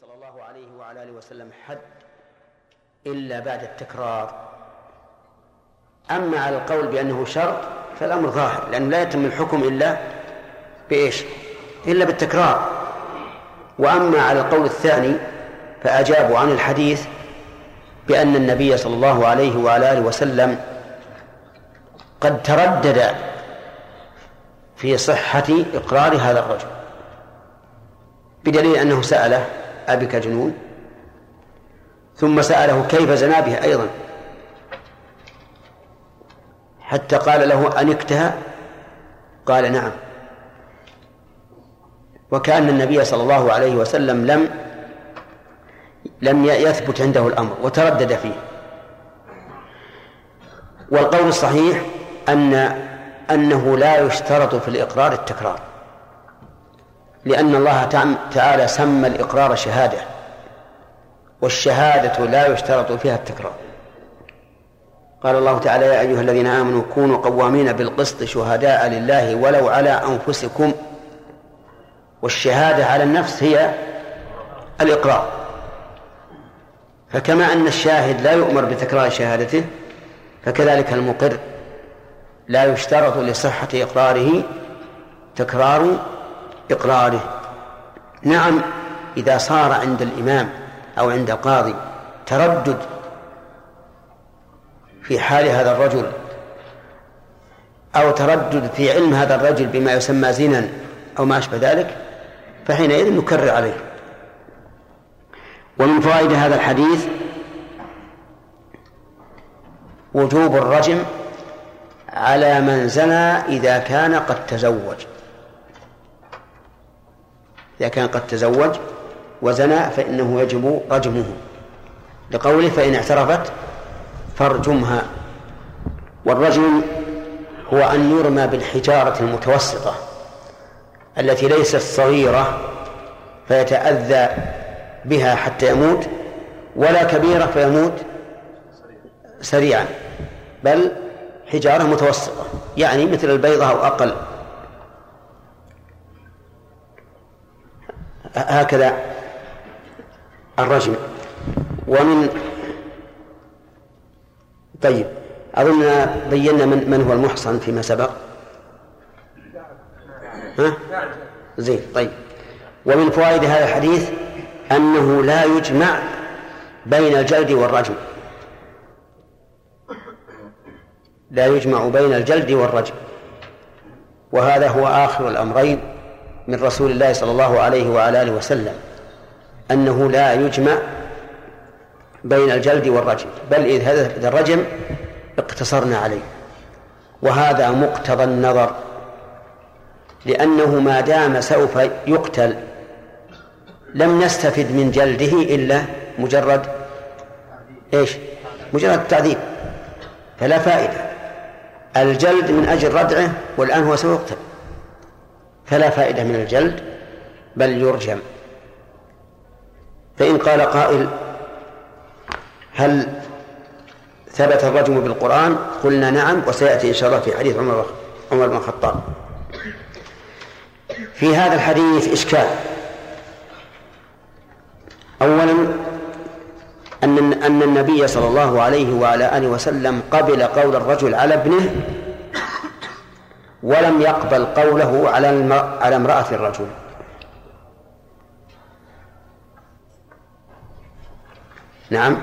صلى الله عليه وعلى آله وسلم حد إلا بعد التكرار أما على القول بأنه شرط فالأمر ظاهر لأنه لا يتم الحكم إلا بإيش؟ إلا بالتكرار وأما على القول الثاني فأجابوا عن الحديث بأن النبي صلى الله عليه وعلى آله وسلم قد تردد في صحة إقرار هذا الرجل بدليل أنه سأله أبك جنون. ثم سأله كيف زنى به أيضا. حتى قال له أنكتها؟ قال نعم. وكأن النبي صلى الله عليه وسلم لم لم يثبت عنده الأمر وتردد فيه. والقول الصحيح أن أنه لا يشترط في الإقرار التكرار. لأن الله تعالى سمى الإقرار شهادة والشهادة لا يشترط فيها التكرار. قال الله تعالى يا أيها الذين آمنوا كونوا قوامين بالقسط شهداء لله ولو على أنفسكم. والشهادة على النفس هي الإقرار. فكما أن الشاهد لا يؤمر بتكرار شهادته فكذلك المقر لا يشترط لصحة إقراره تكرار إقراره. نعم إذا صار عند الإمام أو عند القاضي تردد في حال هذا الرجل أو تردد في علم هذا الرجل بما يسمى زنا أو ما أشبه ذلك فحينئذ نكرر عليه. ومن فوائد هذا الحديث وجوب الرجم على من زنى إذا كان قد تزوج. إذا كان قد تزوج وزنى فإنه يجب رجمه. لقوله فإن اعترفت فارجمها. والرجم هو أن يرمى بالحجارة المتوسطة التي ليست صغيرة فيتأذى بها حتى يموت ولا كبيرة فيموت سريعا بل حجارة متوسطة يعني مثل البيضة أو أقل. هكذا الرجم. ومن طيب أظن بينا من, من هو المحصن فيما سبق. ها؟ زين طيب. ومن فوائد هذا الحديث أنه لا يجمع بين الجلد والرجم. لا يجمع بين الجلد والرجم. وهذا هو آخر الأمرين. من رسول الله صلى الله عليه وعلى آله وسلم أنه لا يجمع بين الجلد والرجم بل إذا الرجم اقتصرنا عليه وهذا مقتضى النظر لأنه ما دام سوف يقتل لم نستفد من جلده إلا مجرد إيش؟ مجرد التعذيب. فلا فائدة. الجلد من أجل ردعه والآن هو سيقتل فلا فائدة من الجلد بل يرجم. فإن قال قائل هل ثبت الرجم بالقرآن؟ قلنا نعم وسيأتي إن شاء الله في حديث عمر عمر بن الخطاب. في هذا الحديث إشكال. أولا أن أن النبي صلى الله عليه وعلى آله وسلم قبل قول الرجل على ابنه ولم يقبل قوله على على امرأة الرجل. نعم.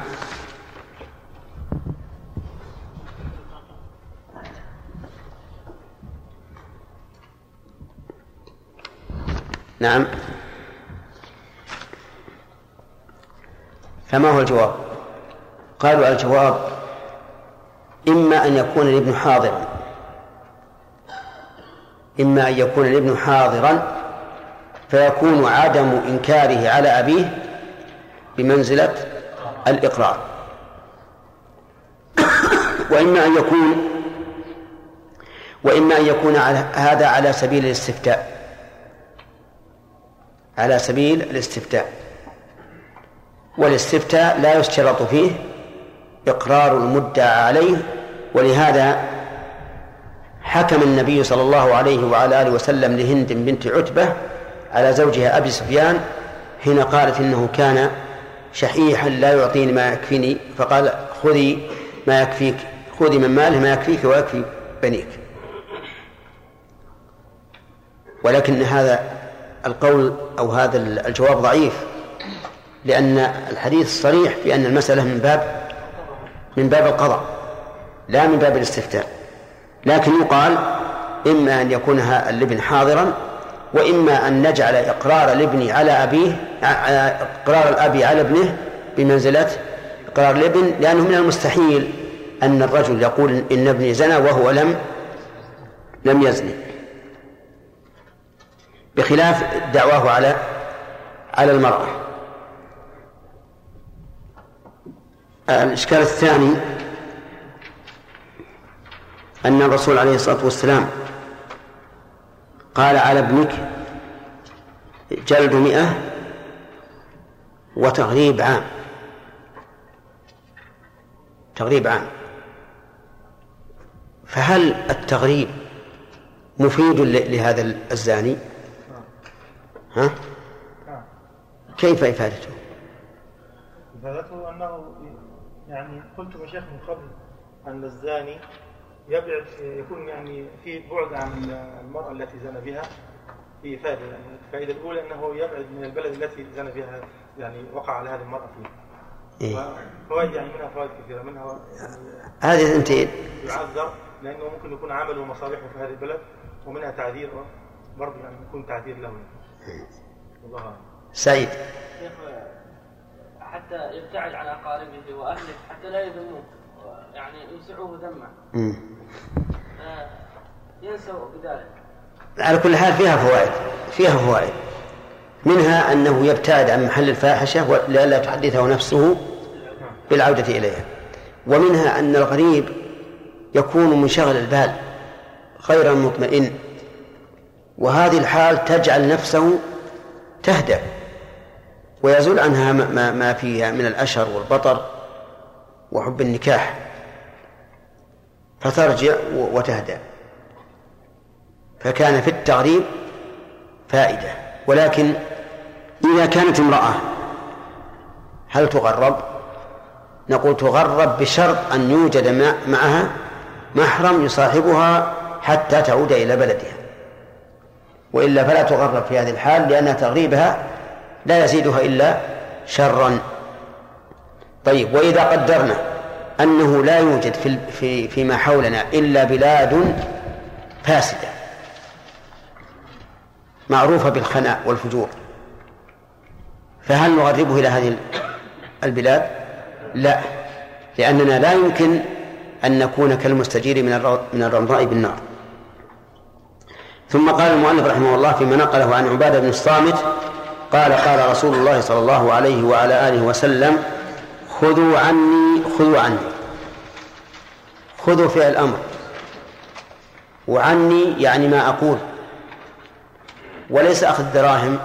نعم. فما هو الجواب؟ قالوا الجواب إما أن يكون الابن حاضرا إما أن يكون الابن حاضرا فيكون عدم إنكاره على أبيه بمنزلة الإقرار. وإما أن يكون وإما أن يكون على هذا على سبيل الاستفتاء. على سبيل الاستفتاء. والاستفتاء لا يشترط فيه إقرار المدعى عليه ولهذا حكم النبي صلى الله عليه وعلى آله وسلم لهند بنت عتبة على زوجها أبي سفيان حين قالت إنه كان شحيحا لا يعطيني ما يكفيني فقال خذي ما يكفيك خذي من ماله ما يكفيك ويكفي بنيك. ولكن هذا القول أو هذا الجواب ضعيف لأن الحديث صريح في أن المسألة من باب من باب القضاء لا من باب الاستفتاء. لكن يقال إما أن يكون الابن حاضرا وإما أن نجعل إقرار الابن على أبيه إقرار الأب على ابنه بمنزلة إقرار الابن لأنه من المستحيل أن الرجل يقول إن ابني زنى وهو لم لم يزني. بخلاف دعواه على على المرأة. الإشكال الثاني أن الرسول عليه الصلاة والسلام قال على ابنك جلد مئة وتغريب عام. تغريب عام. فهل التغريب مفيد لهذا الزاني؟ ها؟ كيف إفادته؟ إفادته أنه يعني قلت يا شيخ من قبل أن الزاني يبعد يكون يعني في بعد عن المرأة التي زنى بها في فائدة يعني الفائدة الأولى أنه يبعد من البلد التي زنى بها يعني وقع على هذه المرأة فيه إيه؟ فوائد يعني منها فوائد كثيرة منها هذه أنت يعذر لأنه ممكن يكون عمله ومصالحه في هذه البلد ومنها تعذير برضه يعني يكون تعذير له. الله سعيد. حتى يبتعد عن أقاربه وأهله حتى لا يذموه يعني يوسعوه ذمة. ينسوا بذلك. على كل حال فيها فوائد فيها فوائد. منها أنه يبتعد عن محل الفاحشة لئلا تحدثه نفسه بالعودة إليها. ومنها أن الغريب يكون منشغل البال غير مطمئن. وهذه الحال تجعل نفسه تهدأ ويزول عنها ما, ما فيها من الأشر والبطر. وحب النكاح فترجع وتهدأ. فكان في التغريب فائدة. ولكن إذا كانت امرأة هل تغرب؟ نقول تغرب بشرط أن يوجد معها محرم يصاحبها حتى تعود إلى بلدها. وإلا فلا تغرب في هذه الحال لأن تغريبها لا يزيدها إلا شرا. طيب وإذا قدرنا أنه لا يوجد في في فيما حولنا إلا بلاد فاسدة معروفة بالخناء والفجور فهل نغربه إلى هذه البلاد؟ لا لأننا لا يمكن أن نكون كالمستجير من من الرمضاء بالنار ثم قال المؤلف رحمه الله فيما نقله عن عبادة بن الصامت قال قال رسول الله صلى الله عليه وعلى آله وسلم خذوا عني خذوا عني. خذوا فعل الأمر. وعني يعني ما أقول. وليس أخذ دراهم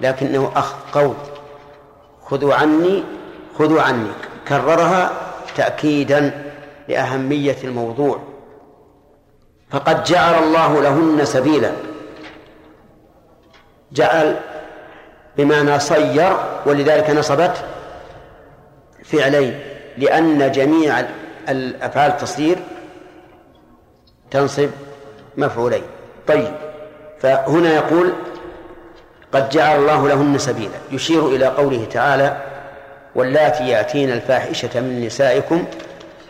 لكنه أخذ قول. خذوا عني خذوا عني. كررها تأكيدا لأهمية الموضوع. فقد جعل الله لهن سبيلا. جعل بمعنى صير ولذلك نصبت فعلين لأن جميع الأفعال التصدير تنصب مفعولين. طيب فهنا يقول قد جعل الله لهن سبيلا. يشير إلى قوله تعالى واللاتي يأتين الفاحشة من نسائكم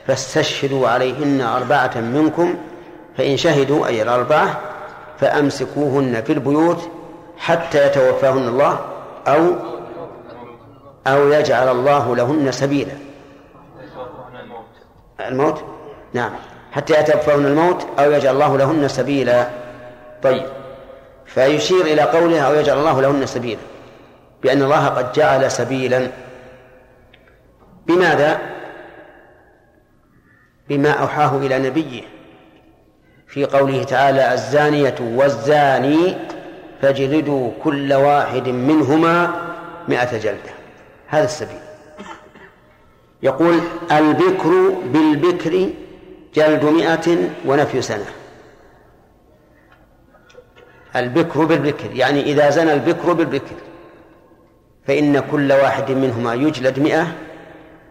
فاستشهدوا عليهن أربعة منكم فإن شهدوا أي الأربعة فأمسكوهن في البيوت حتى يتوفاهن الله أو أو يجعل الله لهن سبيلا. الموت؟ نعم. حتى يتوفاهن الموت أو يجعل الله لهن سبيلا. طيب. فيشير إلى قولها أو يجعل الله لهن سبيلا. بأن الله قد جعل سبيلا. بماذا؟ بما أوحاه إلى نبيه. في قوله تعالى الزانية والزاني فاجلدوا كل واحد منهما مئة جلدة. هذا السبيل. يقول البكر بالبكر جلد مئة ونفي سنة. البكر بالبكر يعني إذا زنى البكر بالبكر فإن كل واحد منهما يجلد مئة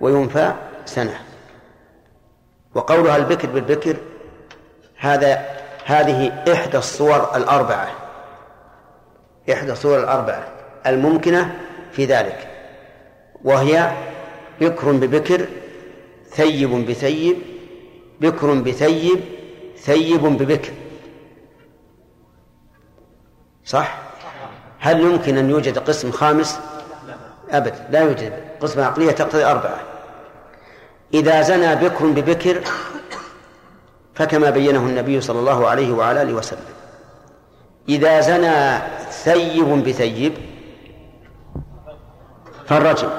وينفى سنة. وقولها البكر بالبكر هذا هذه إحدى الصور الأربعة. إحدى الصور الأربعة الممكنة في ذلك. وهي بكر ببكر ثيب بثيب بكر بثيب ثيب ببكر. صح؟ هل يمكن أن يوجد قسم خامس؟ أبدا لا يوجد. قسمة عقلية تقتضي أربعة. إذا زنى بكر ببكر فكما بينه النبي صلى الله عليه وعلى آله وسلم. إذا زنى ثيب بثيب فالرجم.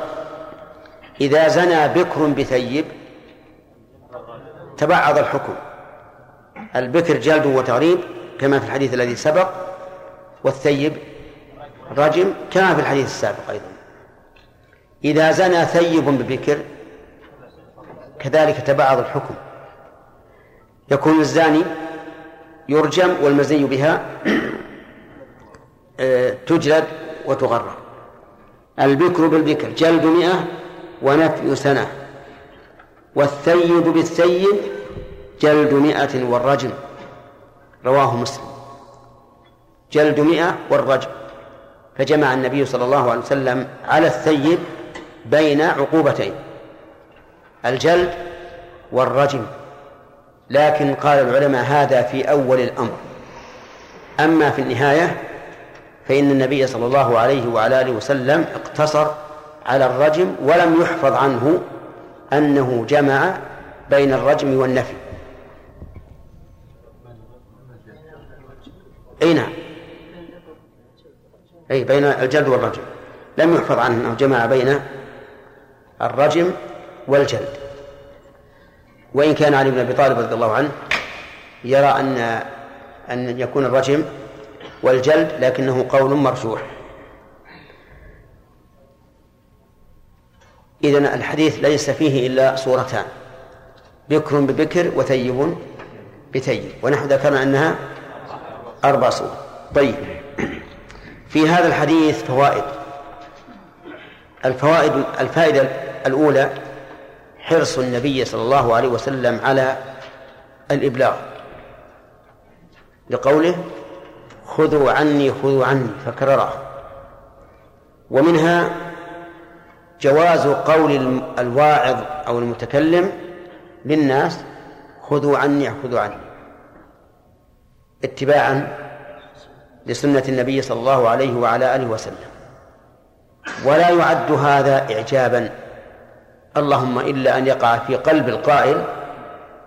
إذا زنى بكر بثيب تبعض الحكم. البكر جلد وتغريب كما في الحديث الذي سبق والثيب رجم كما في الحديث السابق أيضا. إذا زنى ثيب ببكر كذلك تبعض الحكم. يكون الزاني يرجم والمزني بها آه، تجلد وتغرر البكر بالبكر جلد مئة ونفي سنة. والثيب بالثيب جلد مئة والرجم. رواه مسلم. جلد مئة والرجم. فجمع النبي صلى الله عليه وسلم على الثيب بين عقوبتين. الجلد والرجم. لكن قال العلماء هذا في أول الأمر. أما في النهاية فإن النبي صلى الله عليه وعلى آله وسلم اقتصر على الرجم ولم يحفظ عنه أنه جمع بين الرجم والنفي. أي نعم. أي بين الجلد والرجم. لم يحفظ عنه أنه جمع بين الرجم والجلد. وإن كان علي بن أبي طالب رضي الله عنه يرى أن أن يكون الرجم والجلد لكنه قول مرجوح إذن الحديث ليس فيه إلا صورتان. بكر ببكر وثيب بثيب. ونحن ذكرنا أنها أربع صور. طيب. في هذا الحديث فوائد. الفوائد الفائدة الأولى حرص النبي صلى الله عليه وسلم على الإبلاغ. لقوله خذوا عني خذوا عني فكرره. ومنها جواز قول الواعظ أو المتكلم للناس خذوا عني خذوا عني. اتباعا لسنة النبي صلى الله عليه وعلى آله وسلم. ولا يعد هذا إعجابا. اللهم إلا أن يقع في قلب القائل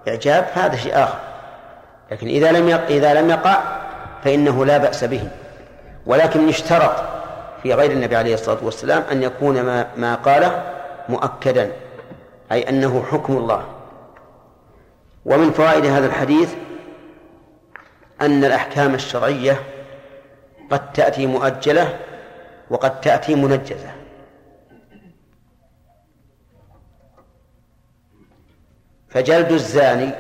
إعجاب هذا شيء آخر. لكن إذا لم إذا لم يقع فإنه لا بأس به. ولكن يشترط في غير النبي عليه الصلاة والسلام أن يكون ما, ما قاله مؤكدا أي أنه حكم الله ومن فوائد هذا الحديث أن الأحكام الشرعية قد تأتي مؤجلة وقد تأتي منجزة فجلد الزاني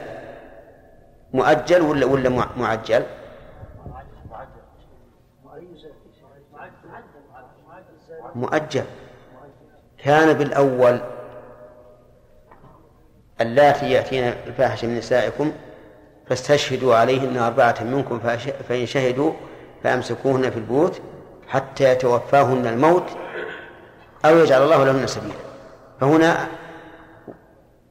مؤجل ولا ولا معجل؟ مؤجل. كان بالأول اللاتي يأتين الفاحشة من نسائكم فاستشهدوا عليهن أربعة منكم فإن شهدوا فأمسكوهن في البيوت حتى يتوفاهن الموت أو يجعل الله لهن سبيلا. فهنا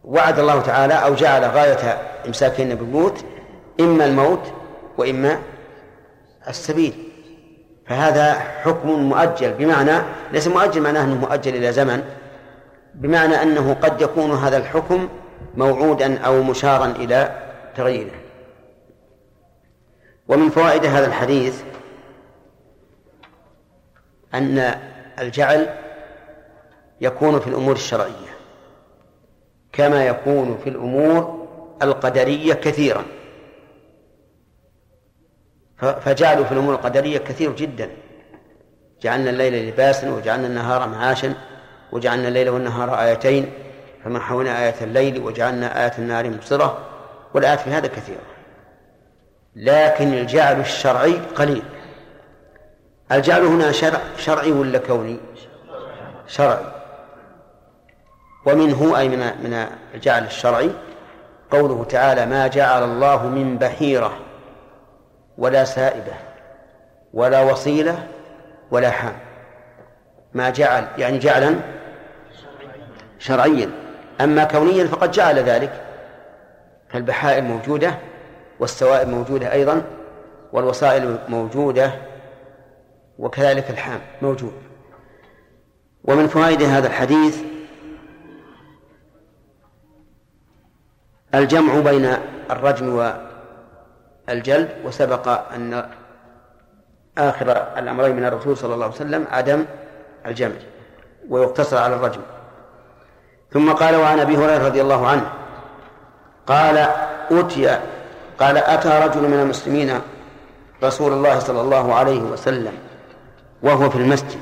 وعد الله تعالى أو جعل غاية إمساكهن بالبيوت إما الموت وإما السبيل. فهذا حكم مؤجل بمعنى ليس مؤجل معناه أنه مؤجل إلى زمن بمعنى أنه قد يكون هذا الحكم موعودا أو مشارا إلى تغييره. ومن فوائد هذا الحديث أن الجعل يكون في الأمور الشرعية كما يكون في الأمور القدرية كثيرا. فجعلوا في الأمور القدرية كثير جدا. جعلنا الليل لباسا وجعلنا النهار معاشا وجعلنا الليل والنهار آيتين فمحونا آية الليل وجعلنا آية النار مبصرة والآيات في هذا كثيرة. لكن الجعل الشرعي قليل. الجعل هنا شرع شرعي ولا كوني؟ شرعي. ومنه أي من من الجعل الشرعي قوله تعالى ما جعل الله من بحيرة ولا سائبة ولا وصيلة ولا حام. ما جعل يعني جعلا شرعيا. أما كونيا فقد جعل ذلك. فالبحائر موجودة والسوائب موجودة أيضا والوسائل موجودة وكذلك الحام موجود. ومن فوائد هذا الحديث الجمع بين الرجم والجلد وسبق أن آخر الأمرين من الرسول صلى الله عليه وسلم عدم الجمع ويقتصر على الرجم. ثم قال وعن أبي هريرة رضي الله عنه قال أتي قال أتى رجل من المسلمين رسول الله صلى الله عليه وسلم وهو في المسجد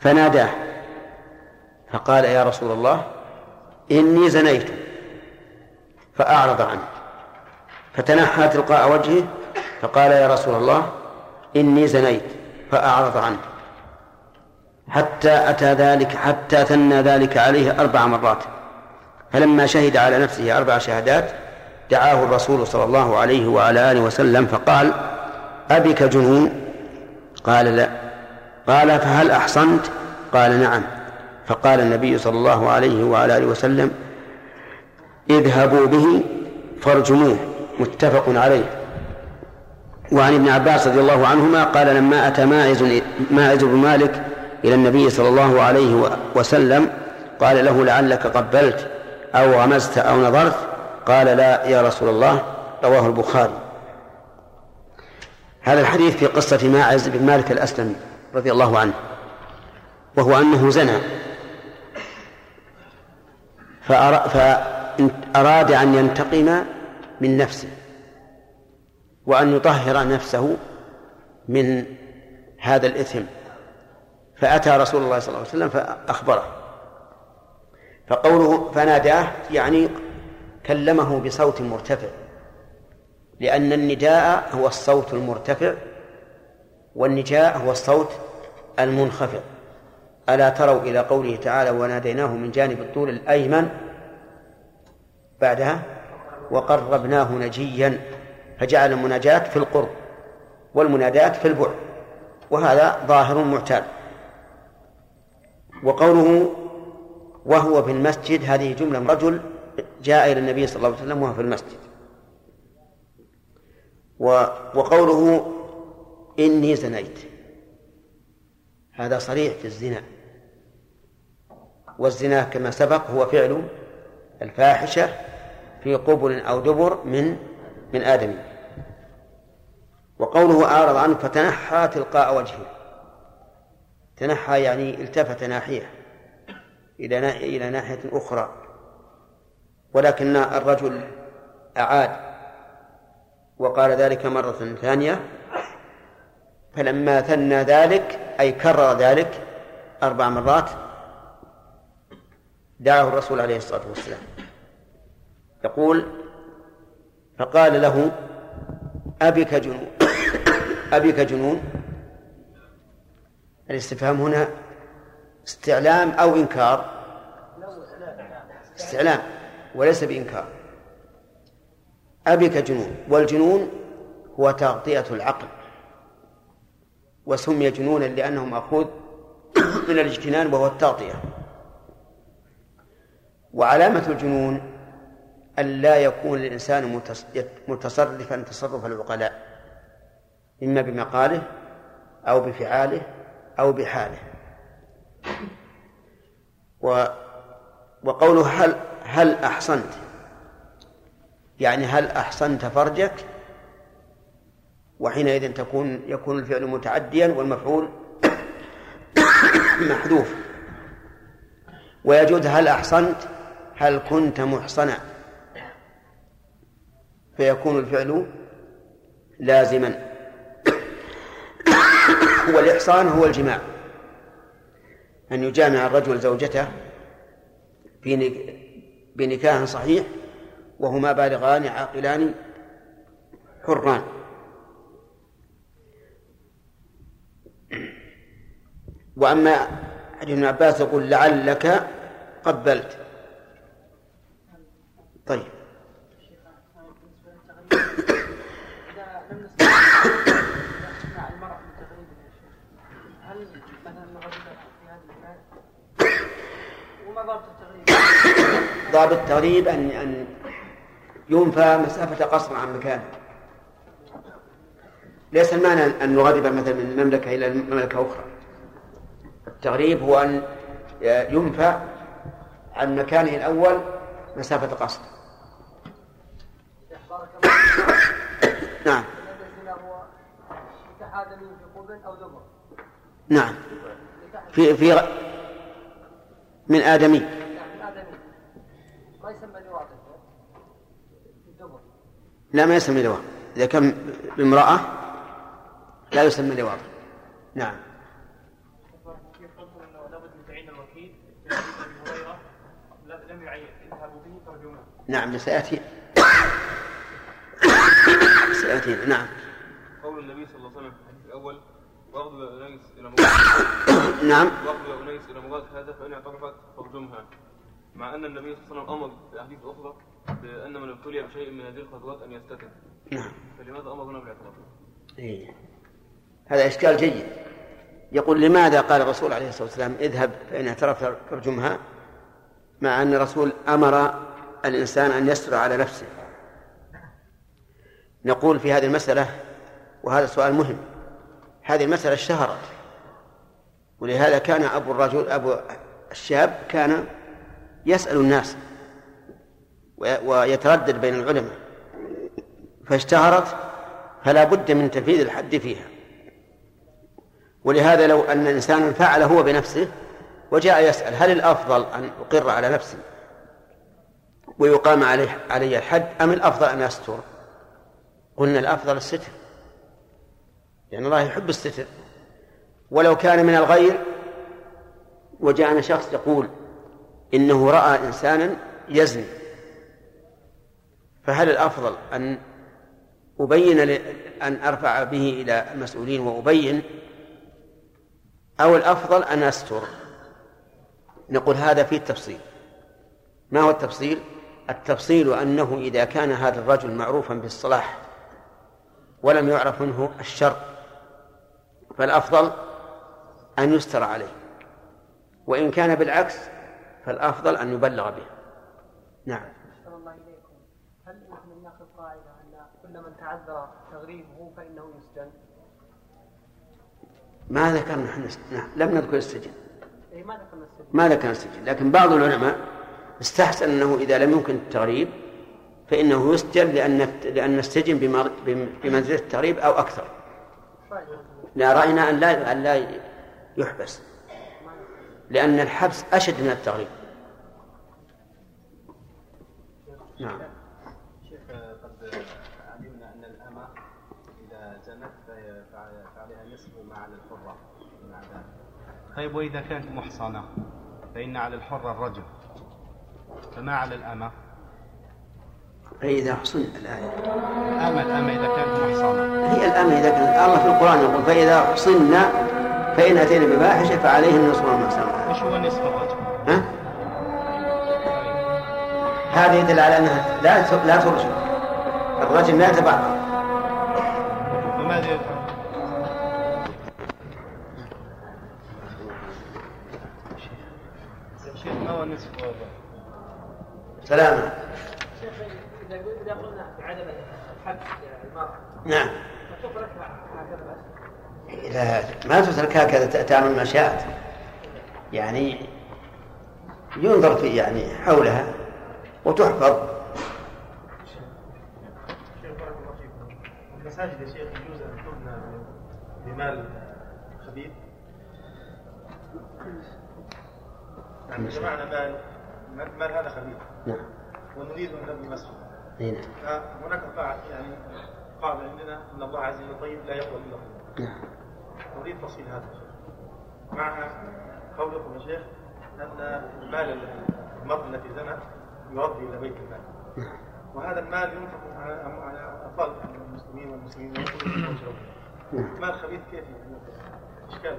فناداه فقال يا رسول الله إني زنيت. فأعرض عنه. فتنحى تلقاء وجهه فقال يا رسول الله إني زنيت فأعرض عنه. حتى أتى ذلك حتى ثنى ذلك عليه أربع مرات. فلما شهد على نفسه أربع شهادات دعاه الرسول صلى الله عليه وعلى آله وسلم فقال أبك جنون؟ قال لا. قال فهل أحصنت؟ قال نعم. فقال النبي صلى الله عليه وعلى آله وسلم اذهبوا به فارجموه. متفق عليه. وعن ابن عباس رضي الله عنهما قال لما أتى ماعز ماعز بن مالك إلى النبي صلى الله عليه وسلم قال له لعلك قبلت أو غمزت أو نظرت؟ قال لا يا رسول الله رواه البخاري. هذا الحديث في قصة ماعز بن مالك الأسلمي رضي الله عنه وهو أنه زنى. فأراد أن ينتقم من نفسه وأن يطهر نفسه من هذا الإثم. فأتى رسول الله صلى الله عليه وسلم فأخبره فقوله فناداه يعني كلمه بصوت مرتفع لأن النداء هو الصوت المرتفع والنجاء هو الصوت المنخفض. ألا تروا إلى قوله تعالى وناديناه من جانب الطول الأيمن بعدها وقربناه نجيا فجعل المناجاة في القرب والمناداة في البعد وهذا ظاهر معتاد. وقوله وهو في المسجد هذه جملة من رجل جاء إلى النبي صلى الله عليه وسلم وهو في المسجد. وقوله إني زنيت هذا صريح في الزنا. والزنا كما سبق هو فعل الفاحشة في قبل أو دبر من من آدم. وقوله أعرض عنه فتنحى تلقاء وجهه. تنحى يعني التفت ناحية إلى إلى ناحية أخرى. ولكن الرجل أعاد وقال ذلك مرة ثانية. فلما ثنى ذلك أي كرر ذلك أربع مرات دعاه الرسول عليه الصلاة والسلام. يقول فقال له أبك جنون أبك جنون. الاستفهام هنا استعلام أو إنكار. استعلام وليس بإنكار. أبك جنون والجنون هو تغطية العقل وسمي جنونا لأنه مأخوذ من الاجتنان وهو التغطية. وعلامة الجنون أن لا يكون الإنسان متصرفا تصرف العقلاء إما بمقاله أو بفعاله أو بحاله. و وقوله هل هل أحصنت؟ يعني هل أحصنت فرجك؟ وحينئذ تكون يكون الفعل متعديا والمفعول محذوف. ويجوز هل أحصنت؟ هل كنت محصنا؟ فيكون الفعل لازما. والإحصان هو الجماع. أن يجامع الرجل زوجته بنكاح صحيح وهما بالغان عاقلان حران. وأما حديث ابن عباس يقول لعلك قبلت. طيب إذا لم نستطع المرأة من تغريب هل مثلا نغرب في هذه الحال؟ وما ضابط التغريب؟ ضابط التغريب أن أن ينفى مسافة قصر عن مكانه ليس المعنى أن نغرب مثلا من مملكة إلى مملكة أخرى. التغريب هو أن ينفى عن مكانه الأول مسافة قصر. نعم. نعم. في في من آدمي. لا ما يسمى لواء إذا كان بامرأة لا يسمى لواء نعم كيف قلتم انه لابد من تعيين الوكيل في حديث ابي هريره لا- لم يعين اذهبوا به ترجمه نعم سيأتي. سيأتي نعم. قول النبي صلى الله عليه وسلم يا انيس إلى مراد نعم. يا إلى مراد هذا فإن اعترفت فارجمها مع أن النبي صلى الله عليه وسلم أمر في احاديث أخرى بأن من ابتلي بشيء من هذه الخطوات أن يستتر. نعم. فلماذا أمرنا بالاعتراف؟ إيه. هذا إشكال جيد. يقول لماذا قال الرسول عليه الصلاة والسلام اذهب فإن اعترفت فارجمها مع أن الرسول أمر الإنسان أن يستر على نفسه. نقول في هذه المسألة وهذا سؤال مهم هذه المسألة اشتهرت. ولهذا كان أبو الرجل أبو الشاب كان يسأل الناس وي- ويتردد بين العلماء. فاشتهرت فلا بد من تنفيذ الحد فيها. ولهذا لو أن إنسانا فعل هو بنفسه وجاء يسأل هل الأفضل أن أقر على نفسي ويقام عليه علي الحد أم الأفضل أن أستر قلنا الأفضل الستر. لأن الله يحب الستر. ولو كان من الغير وجاءنا شخص يقول إنه رأى إنسانا يزني. فهل الأفضل أن أبين أن أرفع به إلى المسؤولين وأبين؟ أو الأفضل أن أستر؟ نقول هذا فيه التفصيل. ما هو التفصيل؟ التفصيل أنه إذا كان هذا الرجل معروفا بالصلاح ولم يعرف منه الشر فالأفضل أن يستر عليه وإن كان بالعكس فالأفضل أن يبلغ به. نعم. الله إليكم. هل قاعدة أن كل من تعذر تغريبه فإنه يسجن؟ ما ذكرنا إحنا نعم لم نذكر السجن. إيه ما ذكرنا السجن. ما ذكر السجن لكن بعض العلماء استحسن أنه إذا لم يمكن التغريب فإنه يسجن لأن لأن السجن بمنزلة التغريب أو أكثر. طيب. لا رأينا أن لا أن لا يحبس. لأن الحبس أشد من التغريب. نعم. شيخ قد علمنا زنت فهي- فعلى- فعليها نصف ما على عذاب. طيب وإذا كانت محصنة فإن على الحرة الرجل فما على الأمة؟ فإذا حصن الآية الامه الامه إذا كانت محصنه هي الامر إذا كان الله في القرآن يقول فإذا حصن فإن أتينا بفاحشه فعليهن نصف ما سمع إيش هو نصف الرجل؟ ها؟ هذا يدل على أنها لا لا ترجم الرجل لا يتبعض فماذا يفعل؟ شيخ ما هو نصف؟ سلامة إذا إذا قلنا بعدم الحبس للمرأة. نعم. هكذا لا ما تترك هكذا تعمل ما شاءت. يعني ينظر في يعني حولها وتحفظ. شيخ بارك الله فيكم. المساجد يا شيخ يجوز أن تبنى بمال خبيث؟ يعني جمعنا مال مال هذا خبيث. نعم. ونريد أن نبني مسجد. نعم فهناك قاعدة يعني قاعدة عندنا أن الله عز وجل طيب لا يقبل الا طيب نعم. نريد تفصيل هذا. يا شيخ مع قولكم يا شيخ أن مال المرء التي زنت يرد إلى بيت المال. نعم. وهذا المال ينفق على على أطفال المسلمين والمسلمين ويشربون نعم. مال خبيث كيف هذا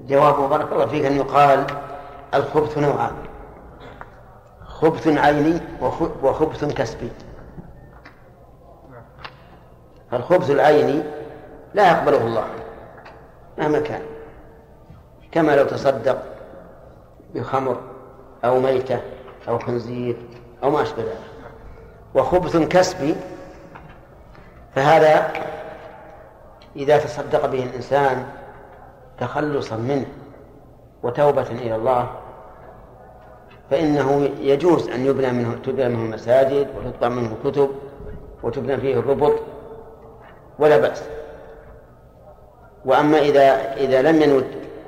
جوابه بارك الله فيك أن يقال الخبث نوعان. خبث عيني وخ- وخبث كسبي. فالخبث العيني لا يقبله الله مهما كان. كما لو تصدق بخمر أو ميتة أو خنزير أو ما أشبه ذلك. وخبث كسبي فهذا إذا تصدق به الإنسان تخلصا منه وتوبة إلى الله فإنه يجوز أن يبنى منه تبنى منه المساجد وتطبع منه كتب وتبنى فيه الربط ولا بأس. وأما إذا إذا لم ينوي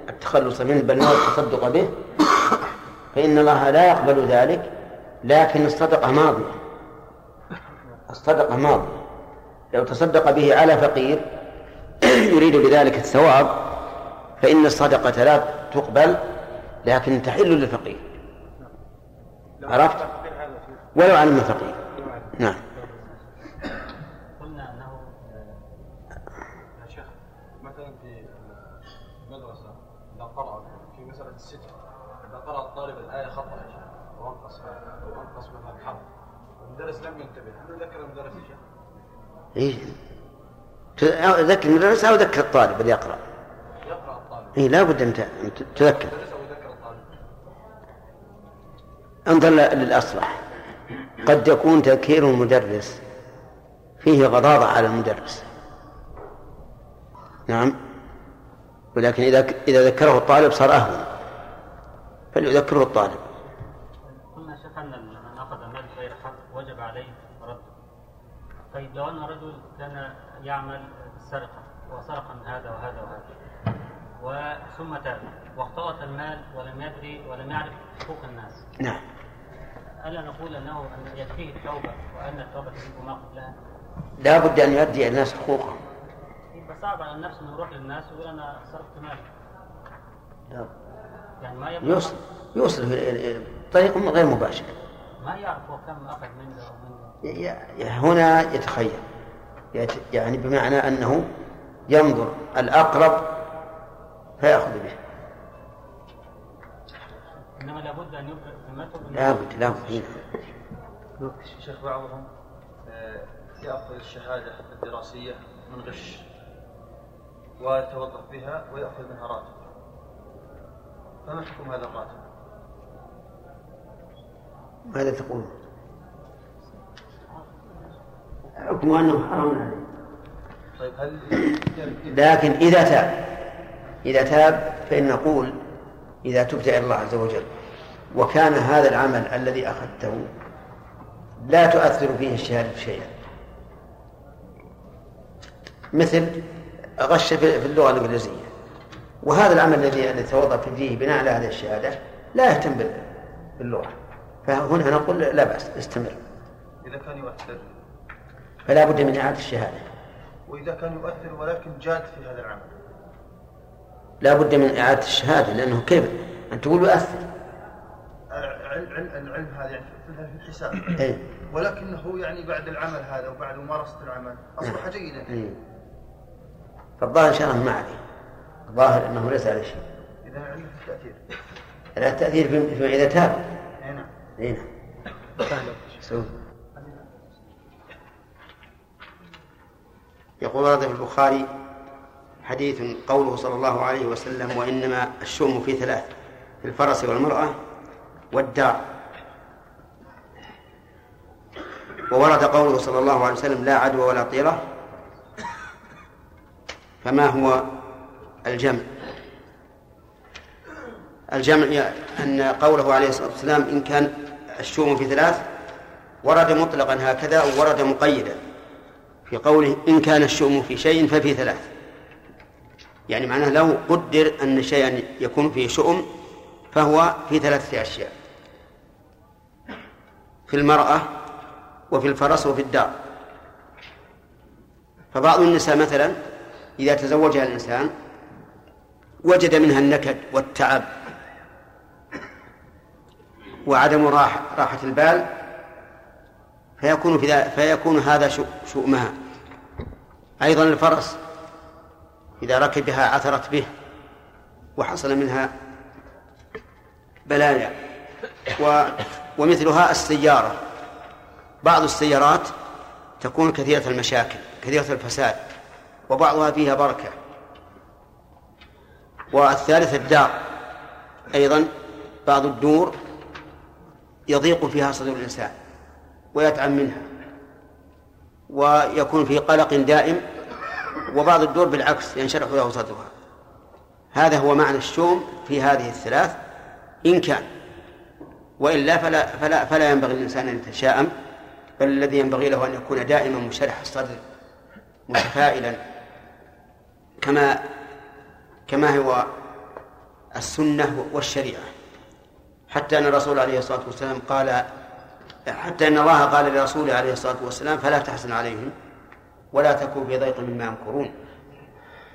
التخلص منه بل نوى التصدق به فإن الله لا يقبل ذلك لكن الصدقة ماضية. الصدقة ماضية. لو تصدق به على فقير يريد بذلك الثواب فإن الصدقة لا تقبل لكن تحل للفقير. عرفت؟ ولو عن الفقير نعم. قلنا أنه يا شيخ مثلا في المدرسة إذا قرأ في مسألة الستر إذا قرأ الطالب الآية خطأ يا شيخ وأنقص وأنقص مثلا حرف المدرس لم ينتبه. هل يذكر المدرس يا شيخ؟ إيه. ذكر المدرس أو ذكر الطالب اللي يقرأ؟ يقرأ الطالب. لا بد أن ت- أن تذكر المدرس أو يذكر الطالب انظر للأصلح. قد يكون تذكير المدرس فيه غضاضة على المدرس. نعم. ولكن إذا إذا ذكره الطالب صار أهون. فليذكره الطالب. قلنا شيخ أن من اخذ المال بغير حق. وجب عليه رده طيب لو أن رجل كان يعمل السرقه وسرق من هذا وهذا وهذا وثم تاب واختلط المال ولم يدري ولم يعرف حقوق الناس. نعم. الا نقول أن يكفيه التوبة وأن التوبة تجب ما قبلها؟ لا بد أن يؤدي الناس حقوقهم. يبقى صعب على النفس انه يروح للناس ويقول أنا سرقت مال يعني ما يوصل يوصل بطريق غير مباشر. ما يعرف هو كم أخذ منه ومنه هنا يتخيل. يت- يعني بمعنى أنه ينظر الأقرب فيأخذ به. إنما لابد أن يبقى لا بد لا بد. شيخ بعضهم آه، يأخذ الشهادة الدراسية من غش ويتوظف بها ويأخذ منها راتب فما حكم هذا الراتب؟ ماذا تقول؟ حكم أنه حرام عليه طيب هل لكن إذا تاب إذا تاب فإن نقول إذا تبت إلى الله عز وجل وكان هذا العمل الذي أخذته لا تؤثر فيه الشهادة شيئا. مثل غش في اللغة الإنجليزية. وهذا العمل الذي توظف فيه بناء على هذه الشهادة لا يهتم بال- باللغة. فهنا نقول لا بأس استمر. إذا كان يؤثر. فلا بد من إعادة الشهادة. وإذا كان يؤثر ولكن جاد في هذا العمل. لا بد من إعادة الشهادة لأنه كيف؟ أن تقول يؤثر العلم, هذا يعني في الحساب. إيه. ولكنه يعني بعد العمل هذا وبعد ممارسة العمل أصبح جيدا. إيه. فالظاهر الله ما عليه. الظاهر أنه ليس عليه شيء. في التأثير. لا التأثير في إذا تاب. أي نعم. إيه نعم. يقول ورد في البخاري حديث قوله صلى الله عليه وسلم وإنما الشؤم في ثلاث في الفرس والمرأة والدار وورد قوله صلى الله عليه وسلم لا عدوى ولا طيرة. فما هو الجمع؟ الجمع أن قوله عليه الصلاة والسلام إن كان الشؤم في ثلاث ورد مطلقا هكذا وورد مقيدا. في قوله إن كان الشؤم في شيء ففي ثلاث. يعني معناه لو قدر أن شيئا يكون فيه شؤم فهو في ثلاثة أشياء. في المرأة وفي الفرس وفي الدار. فبعض النساء مثلا إذا تزوجها الإنسان وجد منها النكد والتعب وعدم راحة, راحة البال فيكون في فيكون هذا شؤمها. أيضا الفرس إذا ركبها عثرت به وحصل منها بلايا. و ومثلها السيارة. بعض السيارات تكون كثيرة المشاكل كثيرة الفساد وبعضها فيها بركة. والثالث الدار. أيضا بعض الدور يضيق فيها صدر الإنسان ويتعب منها ويكون في قلق دائم وبعض الدور بالعكس ينشرح له صدرها. هذا هو معنى الشوم في هذه الثلاث إن كان. وإلا فلا فلا فلا ينبغي للإنسان أن يتشاءم بل الذي ينبغي له أن يكون دائما منشرح الصدر متفائلا. كما كما هو السنة والشريعة. حتى أن الرسول عليه الصلاة والسلام قال حتى أن الله قال لرسوله عليه الصلاة والسلام فلا تحزن عليهم ولا تكن في ضيق مما يمكرون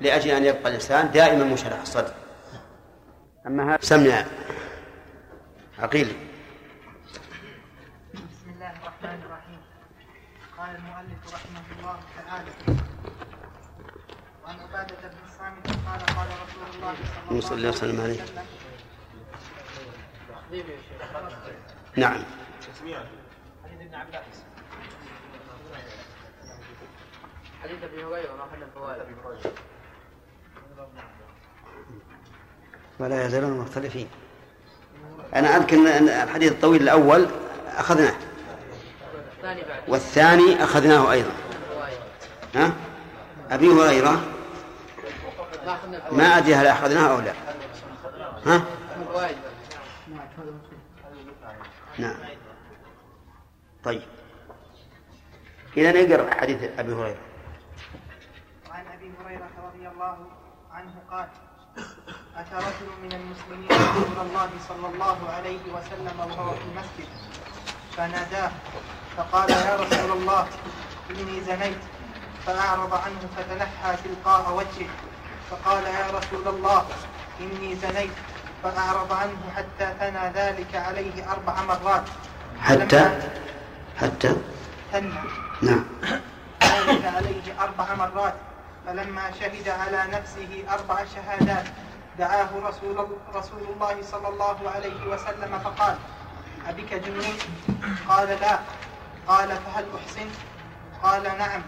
لأجل أن يبقى الإنسان دائما منشرح الصدر. أما هذا سمع عقيل بسم الله الرحمن الرحيم قال المؤلف رحمه الله تعالى وعن عبادة بن الصامت قال قال رسول الله صلى الله عليه. وسلم عليه نعم. حديث ابن عباس حديث ابي هريره ما اخذنا الفوائد ولا يزالون مختلفين. أنا أذكر أن الحديث الطويل الأول أخذناه. والثاني أخذناه أيضا. ها؟ أبي هريرة ما أدري هل أخذناه أو لا. ها؟ نعم. طيب. إذا نقرأ حديث أبي هريرة. وعن أبي هريرة رضي الله عنه قال أتى رجل من المسلمين رسول الله صلى الله عليه وسلم وهو في المسجد فناداه فقال يا رسول الله إني زنيت. فأعرض عنه فتنحى تلقاء وجهه. فقال يا رسول الله إني زنيت. فأعرض عنه حتى ثنى ذلك عليه أربع مرات. حتى؟ حتى؟ ثنى. نعم. ذلك عليه أربع مرات. فلما شهد على نفسه أربع شهادات دعاه رسول رسول الله صلى الله عليه وسلم فقال أبك جنون؟ قال لا. قال فهل أحسن قال نعم.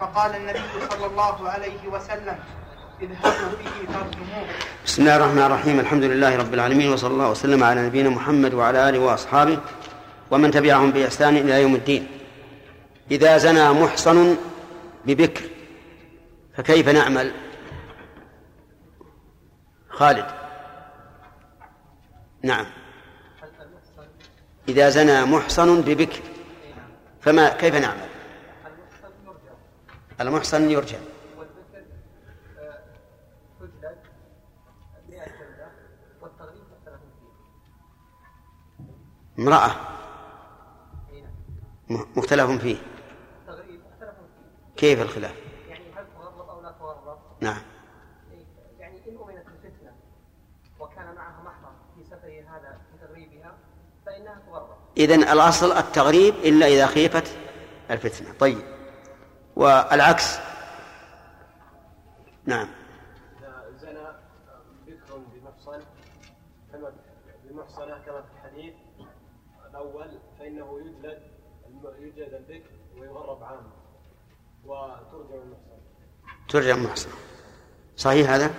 فقال النبي صلى الله عليه وسلم بسم الله الرحمن الرحيم. الحمد لله رب العالمين وصلى الله وسلم على نبينا محمد وعلى آله وأصحابه ومن تبعهم بإحسان إلى يوم الدين. إذا زنى محصن ببكر فكيف نعمل؟ خالد. نعم. إذا زنى محصن ببكر فما كيف نعمل؟ المحصن يرجع. امرأة. مختلف فيه. كيف الخلاف؟ يعني هل تغرب أو لا تغرب نعم. يعني امنت الفتنه وكان معها في سفره هذا فانها تغرب إذن الأصل التغريب إلا إذا خيفت الفتنة. طيب. والعكس. نعم إذا زنى بكر بمحصن كما بمحصنة كما في الحديث الأول فإنه يجلد يجلد البكر ويغرب عام وترجع المحصن ترجع محصنة صحيح هذا؟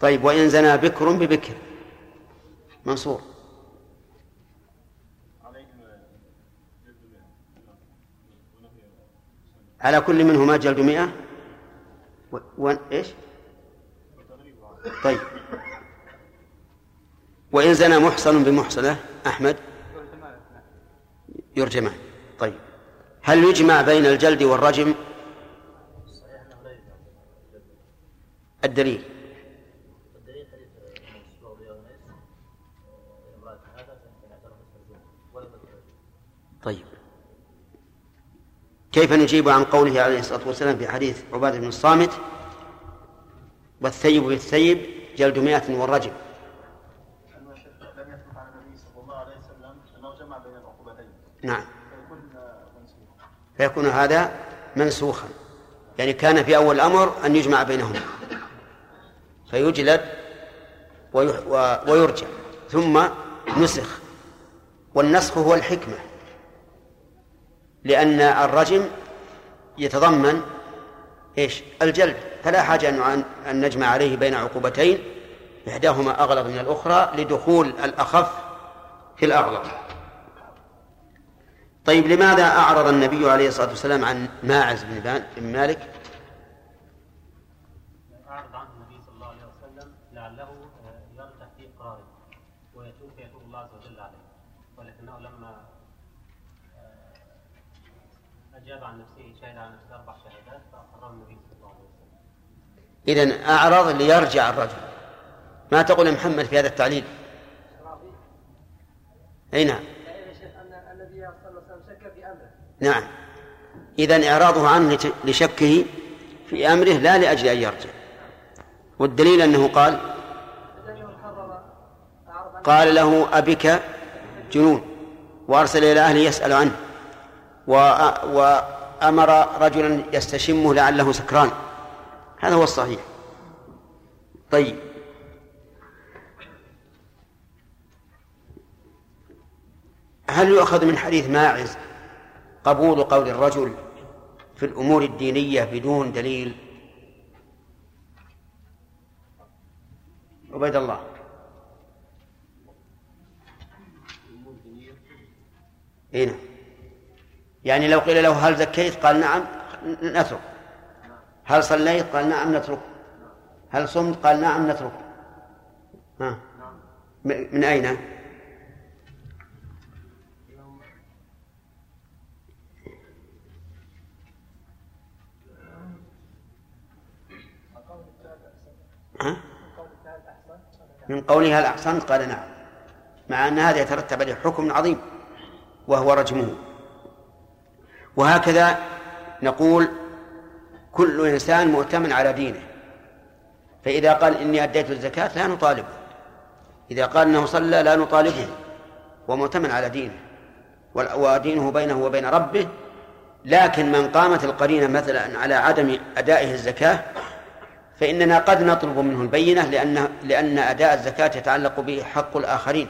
طيب وإن زنى بكر ببكر. منصور. على كل منهما جلد مئة؟ و... و... إيش؟ طيب. وإن زنى محصن بمحصنة أحمد؟ يرجمان. طيب. هل يجمع بين الجلد والرجم؟ الدليل. طيب. كيف نجيب عن قوله عليه الصلاة والسلام في حديث عبادة بن الصامت والثيب بالثيب جلد مئة العقوبتين نعم. فيكون هذا منسوخا. يعني كان في أول الأمر أن يجمع بينهما. فيجلد ويرجع ثم نسخ. والنسخ هو الحكمة لأن الرجم يتضمن إيش؟ الجلد. فلا حاجة أن أن نجمع عليه بين عقوبتين إحداهما أغلظ من الأخرى لدخول الأخف في الأغلظ. طيب لماذا أعرض النبي عليه الصلاة والسلام عن ماعز بن مالك أعرض عنه النبي صلى الله عليه وسلم لعله آه، يرجع في إقراره ويتوب فيتوب الله عز وجل عليه ولكنه لما آه، أجاب عن نفسه شهد عن نفسه أربع شهادات فأقره النبي صلى الله عليه وسلم إذا أعرض ليرجع الرجل. ما تقول يا محمد في هذا التعليل؟ أي نعم. نعم. إذا إعراضه عنه لشكه في أمره لا لأجل أن يرجع. والدليل أنه قال قال له أبك جنون وأرسل إلى أهله يسأل عنه وأ- وأمر رجلا يستشمه لعله سكران. هذا هو الصحيح. طيب. هل يؤخذ من حديث ماعز قبول قول الرجل في الأمور الدينية بدون دليل؟ عبيد الله. اي نعم. يعني لو قيل له هل زكيت قال نعم نترك. هل صليت؟ قال نعم نترك. هل صمت؟ قال نعم نترك. ها. من أين؟ ها؟ من قولها هل أحسنت؟ قال نعم. مع أن هذا يترتب عليه حكم عظيم وهو رجمه. وهكذا نقول كل إنسان مؤتمن على دينه. فإذا قال إني أديت الزكاة لا نطالبه. إذا قال أنه صلى لا نطالبه. ومؤتمن على دينه. ودينه بينه وبين ربه. لكن من قامت القرينة مثلا على عدم أدائه الزكاة فإننا قد نطلب منه البينة لأن لأن أداء الزكاة يتعلق به حق الآخرين.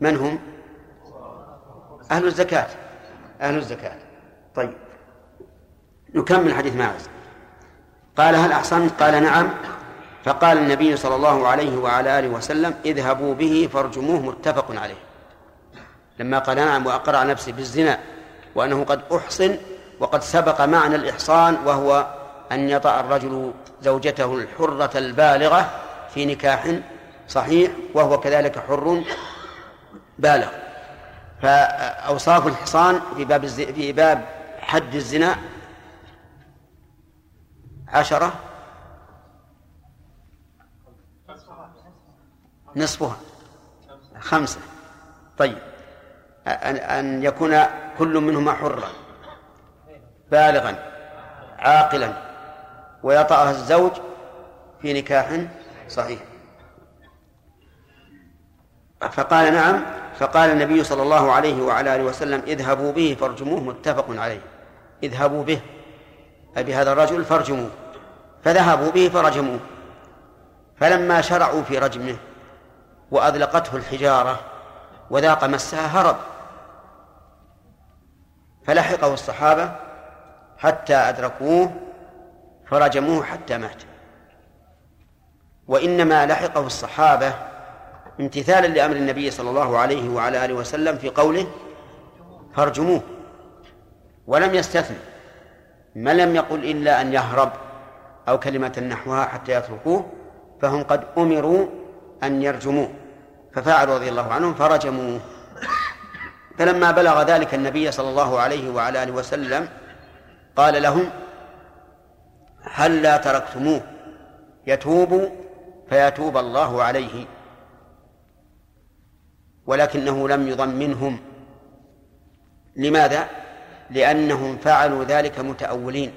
من هم؟ أهل الزكاة. أهل الزكاة. طيب. نكمل حديث ماعز. قال هل أحسنت؟ قال نعم. فقال النبي صلى الله عليه وعلى آله وسلم اذهبوا به فارجموه متفق عليه. لما قال نعم وأقر على نفسه بالزنا وأنه قد أحصن وقد سبق معنى الإحصان وهو أن يطأ الرجل زوجته الحرة البالغة في نكاح صحيح وهو كذلك حر بالغ. فأوصاف الحصان في باب. في باب حد الزنا عشرة. نصفها. خمسة. طيب. أن يكون كل منهما حرا. بالغا. عاقلا. ويطأها الزوج في نكاح صحيح. فقال نعم. فقال النبي صلى الله عليه وعلى آله وسلم اذهبوا به فارجموه متفق عليه. اذهبوا به. أي بهذا الرجل فارجموه فذهبوا به فرجموه. فلما شرعوا في رجمه وأذلقته الحجارة وذاق مسها هرب. فلحقه الصحابة حتى أدركوه فرجموه حتى مات. وإنما لحقه الصحابة امتثالا لأمر النبي صلى الله عليه وعلى آله وسلم في قوله فارجموه. ولم يستثن ما لم يقل إلا أن يهرب أو كلمة نحوها حتى يتركوه فهم قد أمروا أن يرجموه. ففعلوا رضي الله عنهم فرجموه. فلما بلغ ذلك النبي صلى الله عليه وعلى آله وسلم قال لهم هل لا تركتموه؟ يتوب فيتوب الله عليه. ولكنه لم يضمنهم. لماذا؟ لأنهم فعلوا ذلك متأولين.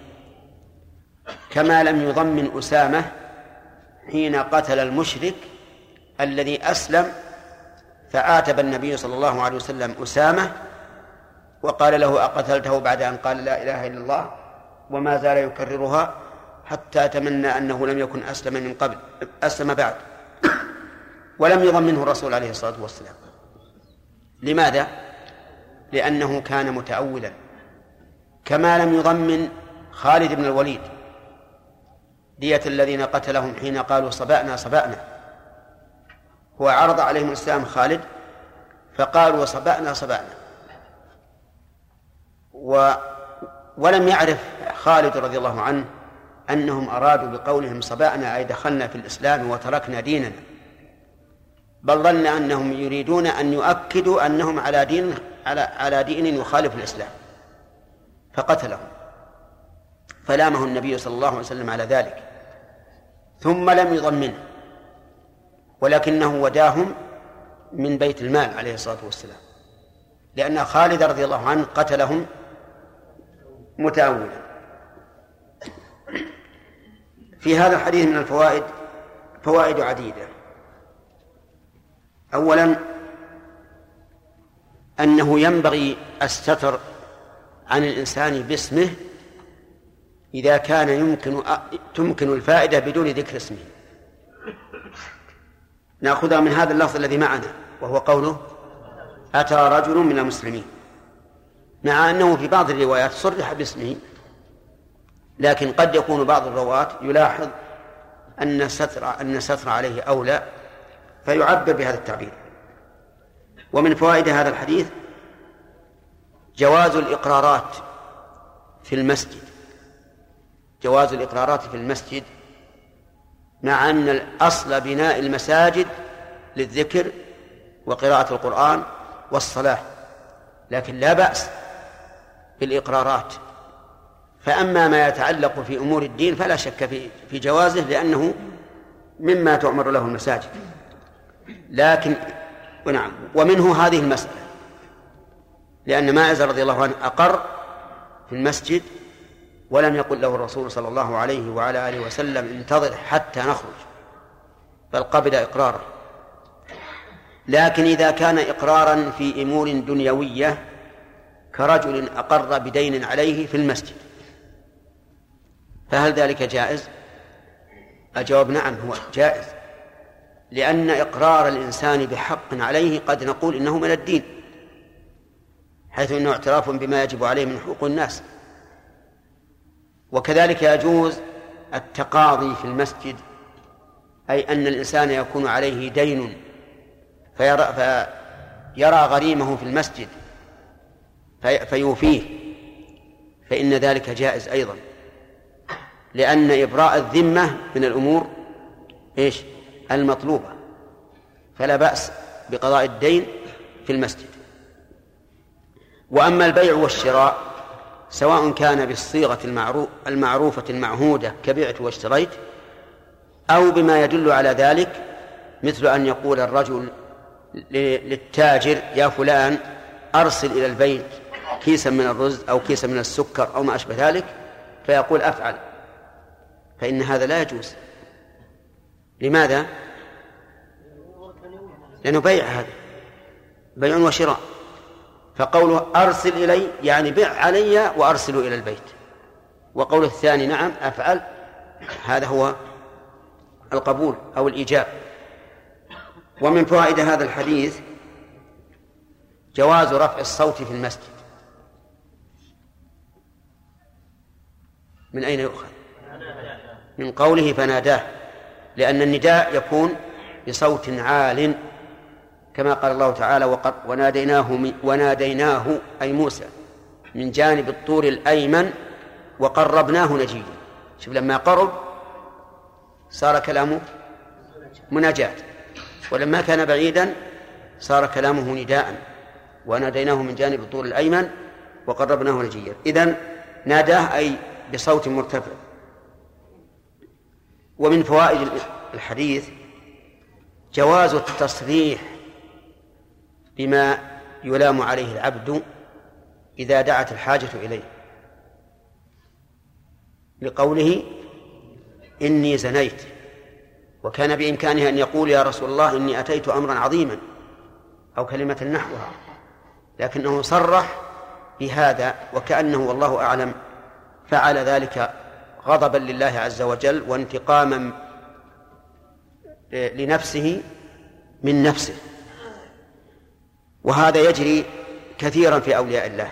كما لم يضمن أسامة حين قتل المشرك الذي أسلم فعاتب النبي صلى الله عليه وسلم أسامة وقال له أقتلته بعد أن قال لا إله إلا الله؟ وما زال يكررها حتى تمنى أنه لم يكن أسلم من قبل أسلم بعد. ولم يضمنه الرسول عليه الصلاة والسلام. لماذا؟ لأنه كان متأولا. كما لم يضمن خالد بن الوليد. دية الذين قتلهم حين قالوا صبأنا صبأنا. هو عرض عليهم الإسلام خالد فقالوا صبأنا صبأنا. و ولم يعرف خالد رضي الله عنه أنهم أرادوا بقولهم صبأنا أي دخلنا في الإسلام وتركنا ديننا. بل ظن أنهم يريدون أن يؤكدوا أنهم على دين على على دين يخالف الإسلام. فقتلهم. فلامه النبي صلى الله عليه وسلم على ذلك. ثم لم يضمنه. ولكنه وداهم من بيت المال عليه الصلاة والسلام. لأن خالد رضي الله عنه قتلهم متأولا. في هذا الحديث من الفوائد فوائد عديدة. أولا أنه ينبغي الستر عن الإنسان باسمه إذا كان يمكن تمكن الفائدة بدون ذكر اسمه. نأخذها من هذا اللفظ الذي معنا وهو قوله أتى رجل من المسلمين. مع أنه في بعض الروايات صرح باسمه لكن قد يكون بعض الرواة يلاحظ أن الستر أن الستر عليه أولى فيعبر بهذا التعبير. ومن فوائد هذا الحديث جواز الإقرارات في المسجد. جواز الإقرارات في المسجد مع أن الأصل بناء المساجد للذكر وقراءة القرآن والصلاة لكن لا بأس بالإقرارات. فأما ما يتعلق في أمور الدين فلا شك في في جوازه لأنه مما تؤمر له المساجد. لكن ونعم ومنه هذه المسألة. لأن ماعز رضي الله عنه أقر في المسجد ولم يقل له الرسول صلى الله عليه وعلى آله وسلم انتظر حتى نخرج بل قبل إقراره لكن إذا كان إقرارا في أمور دنيوية كرجل أقر بدين عليه في المسجد فهل ذلك جائز؟ الجواب نعم هو جائز لأن إقرار الإنسان بحق عليه قد نقول إنه من الدين حيث إنه اعتراف بما يجب عليه من حقوق الناس. وكذلك يجوز التقاضي في المسجد أي أن الإنسان يكون عليه دين فيرى, فيرى غريمه في المسجد في فيوفيه. فإن ذلك جائز أيضا. لأن إبراء الذمة من الأمور إيش؟ المطلوبة. فلا بأس بقضاء الدين في المسجد. وأما البيع والشراء سواء كان بالصيغة المعروفة المعهودة كبعت واشتريت أو بما يدل على ذلك مثل أن يقول الرجل للتاجر يا فلان أرسل إلى البيت كيسا من الرز أو كيسا من السكر أو ما أشبه ذلك فيقول أفعل فإن هذا لا يجوز لماذا؟ لأنه بيع هذا بيع وشراء فقوله أرسل إلي يعني بع علي وأرسل إلى البيت. وقوله الثاني نعم أفعل هذا هو القبول أو الإيجاب. ومن فوائد هذا الحديث جواز رفع الصوت في المسجد. من أين يؤخذ؟ من قوله فناداه لأن النداء يكون بصوت عال. كما قال الله تعالى وناديناه وناديناه أي موسى من جانب الطور الأيمن وقربناه نجيا. شوف لما قرب صار كلامه مناجاة. ولما كان بعيدا صار كلامه نداء. وناديناه من جانب الطور الأيمن وقربناه نجيا. إذن ناداه أي بصوت مرتفع. ومن فوائد الحديث جواز التصريح بما يلام عليه العبد إذا دعت الحاجة إليه. لقوله إني زنيت وكان بإمكانه أن يقول يا رسول الله إني أتيت أمرا عظيما أو كلمة نحوها لكنه صرح بهذا وكأنه والله أعلم فعل ذلك غضبا لله عز وجل وانتقاما لنفسه من نفسه. وهذا يجري كثيرا في أولياء الله.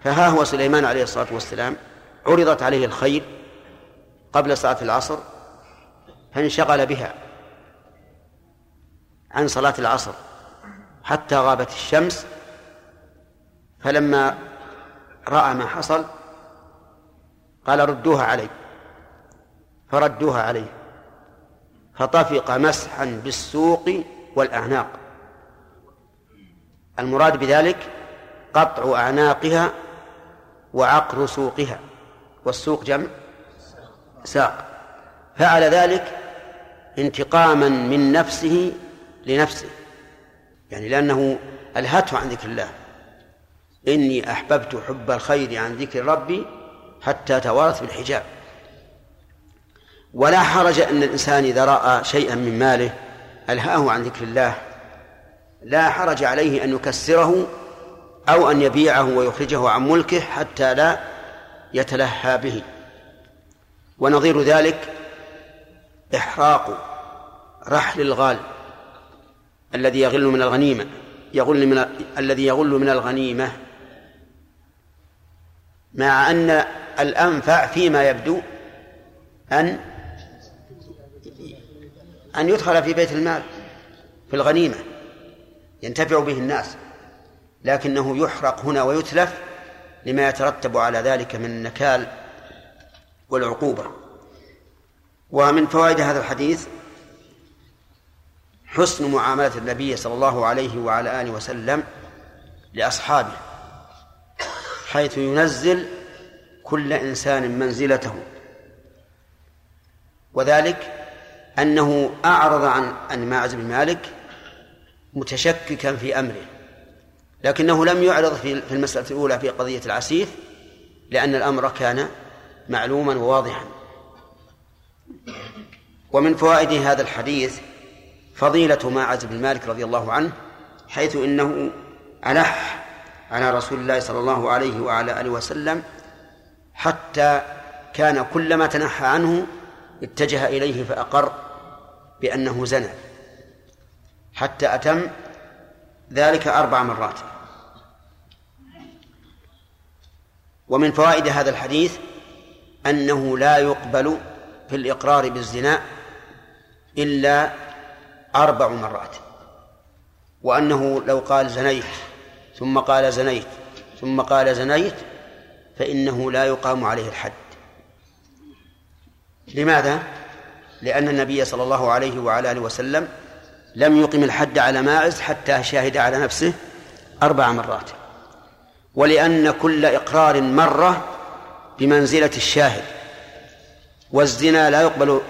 فها هو سليمان عليه الصلاة والسلام عرضت عليه الخيل قبل صلاة العصر فانشغل بها عن صلاة العصر حتى غابت الشمس. فلما رأى ما حصل قال ردوها علي. فردوها عليه. فطفق مسحا بالسوق والأعناق. المراد بذلك قطع أعناقها وعقر سوقها والسوق جمع ساق. فعل ذلك انتقاما من نفسه لنفسه يعني لأنه ألهته عن ذكر الله. إني أحببت حب الخير عن ذكر ربي حتى توارث بالحجاب. ولا حرج أن الإنسان إذا رأى شيئا من ماله ألهاه عن ذكر الله. لا حرج عليه أن يكسره أو أن يبيعه ويخرجه عن ملكه حتى لا يتلهى به. ونظير ذلك إحراق رحل الغال الذي يغل من الغنيمة يغل من الذي يغل من الغنيمة. مع أن الأنفع فيما يبدو أن أن يدخل في بيت المال في الغنيمة. ينتفع به الناس لكنه يحرق هنا ويتلف لما يترتب على ذلك من النكال والعقوبة. ومن فوائد هذا الحديث حسن معاملة النبي صلى الله عليه وعلى آله وسلم لأصحابه حيث ينزل كل إنسان منزلته. وذلك أنه أعرض عن عن ماعز بن مالك متشككا في أمره لكنه لم يعرض في المسألة الأولى في قضية العسيف لأن الأمر كان معلوما وواضحا. ومن فوائد هذا الحديث فضيلة ماعز بن مالك رضي الله عنه حيث إنه ألح على رسول الله صلى الله عليه وعلى آله وسلم حتى كان كلما تنحى عنه اتجه إليه فأقر بأنه زنى. حتى أتم ذلك أربع مرات. ومن فوائد هذا الحديث أنه لا يقبل في الإقرار بالزنا إلا أربع مرات. وأنه لو قال زنيت ثم قال زنيت ثم قال زنيت فإنه لا يقام عليه الحد. لماذا؟ لأن النبي صلى الله عليه وعلى آله وسلم لم يقم الحد على ماعز حتى شاهد على نفسه أربع مرات. ولأن كل إقرار مرة بمنزلة الشاهد. والزنا لا يقبل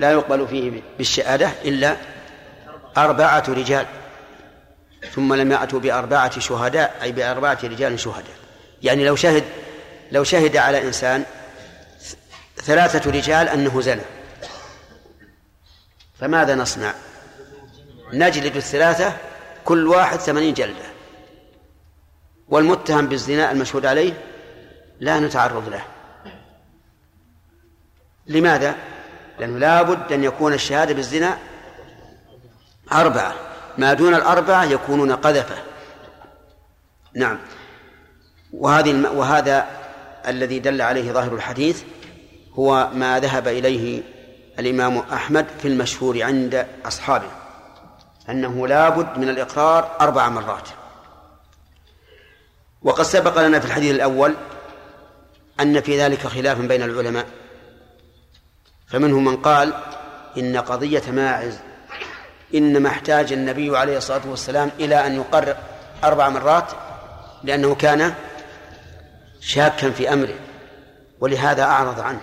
لا يقبل فيه بالشهادة إلا أربعة رجال. ثم لم يأتوا بأربعة شهداء أي بأربعة رجال شهداء. يعني لو شهد لو شهد على إنسان ثلاثة رجال أنه زنى. فماذا نصنع؟ نجلد الثلاثة كل واحد ثمانين جلدة. والمتهم بالزنا المشهود عليه لا نتعرض له. لماذا؟ لأنه لا بد أن يكون الشهادة بالزنا أربعة. ما دون الأربعة يكونون قذفة. نعم. وهذه وهذا الذي دل عليه ظاهر الحديث هو ما ذهب إليه الإمام أحمد في المشهور عند أصحابه. أنه لا بد من الإقرار أربع مرات. وقد سبق لنا في الحديث الأول أن في ذلك خلافا بين العلماء. فمنهم من قال إن قضية ماعز إنما احتاج النبي عليه الصلاة والسلام إلى أن يقرر أربع مرات لأنه كان شاكا في أمره ولهذا أعرض عنه.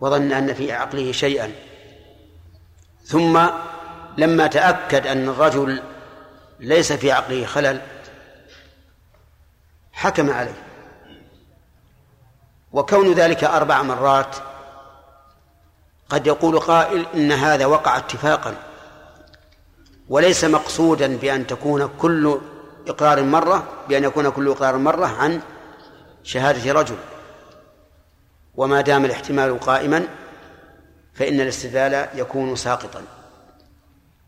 وظن أن في عقله شيئا. ثم لما تأكد أن الرجل ليس في عقله خلل حكم عليه. وكون ذلك أربع مرات قد يقول قائل إن هذا وقع اتفاقا وليس مقصودا بأن تكون كل إقرار مرة بأن يكون كل إقرار مرة عن شهادة رجل. وما دام الاحتمال قائما فإن الاستدلال يكون ساقطا.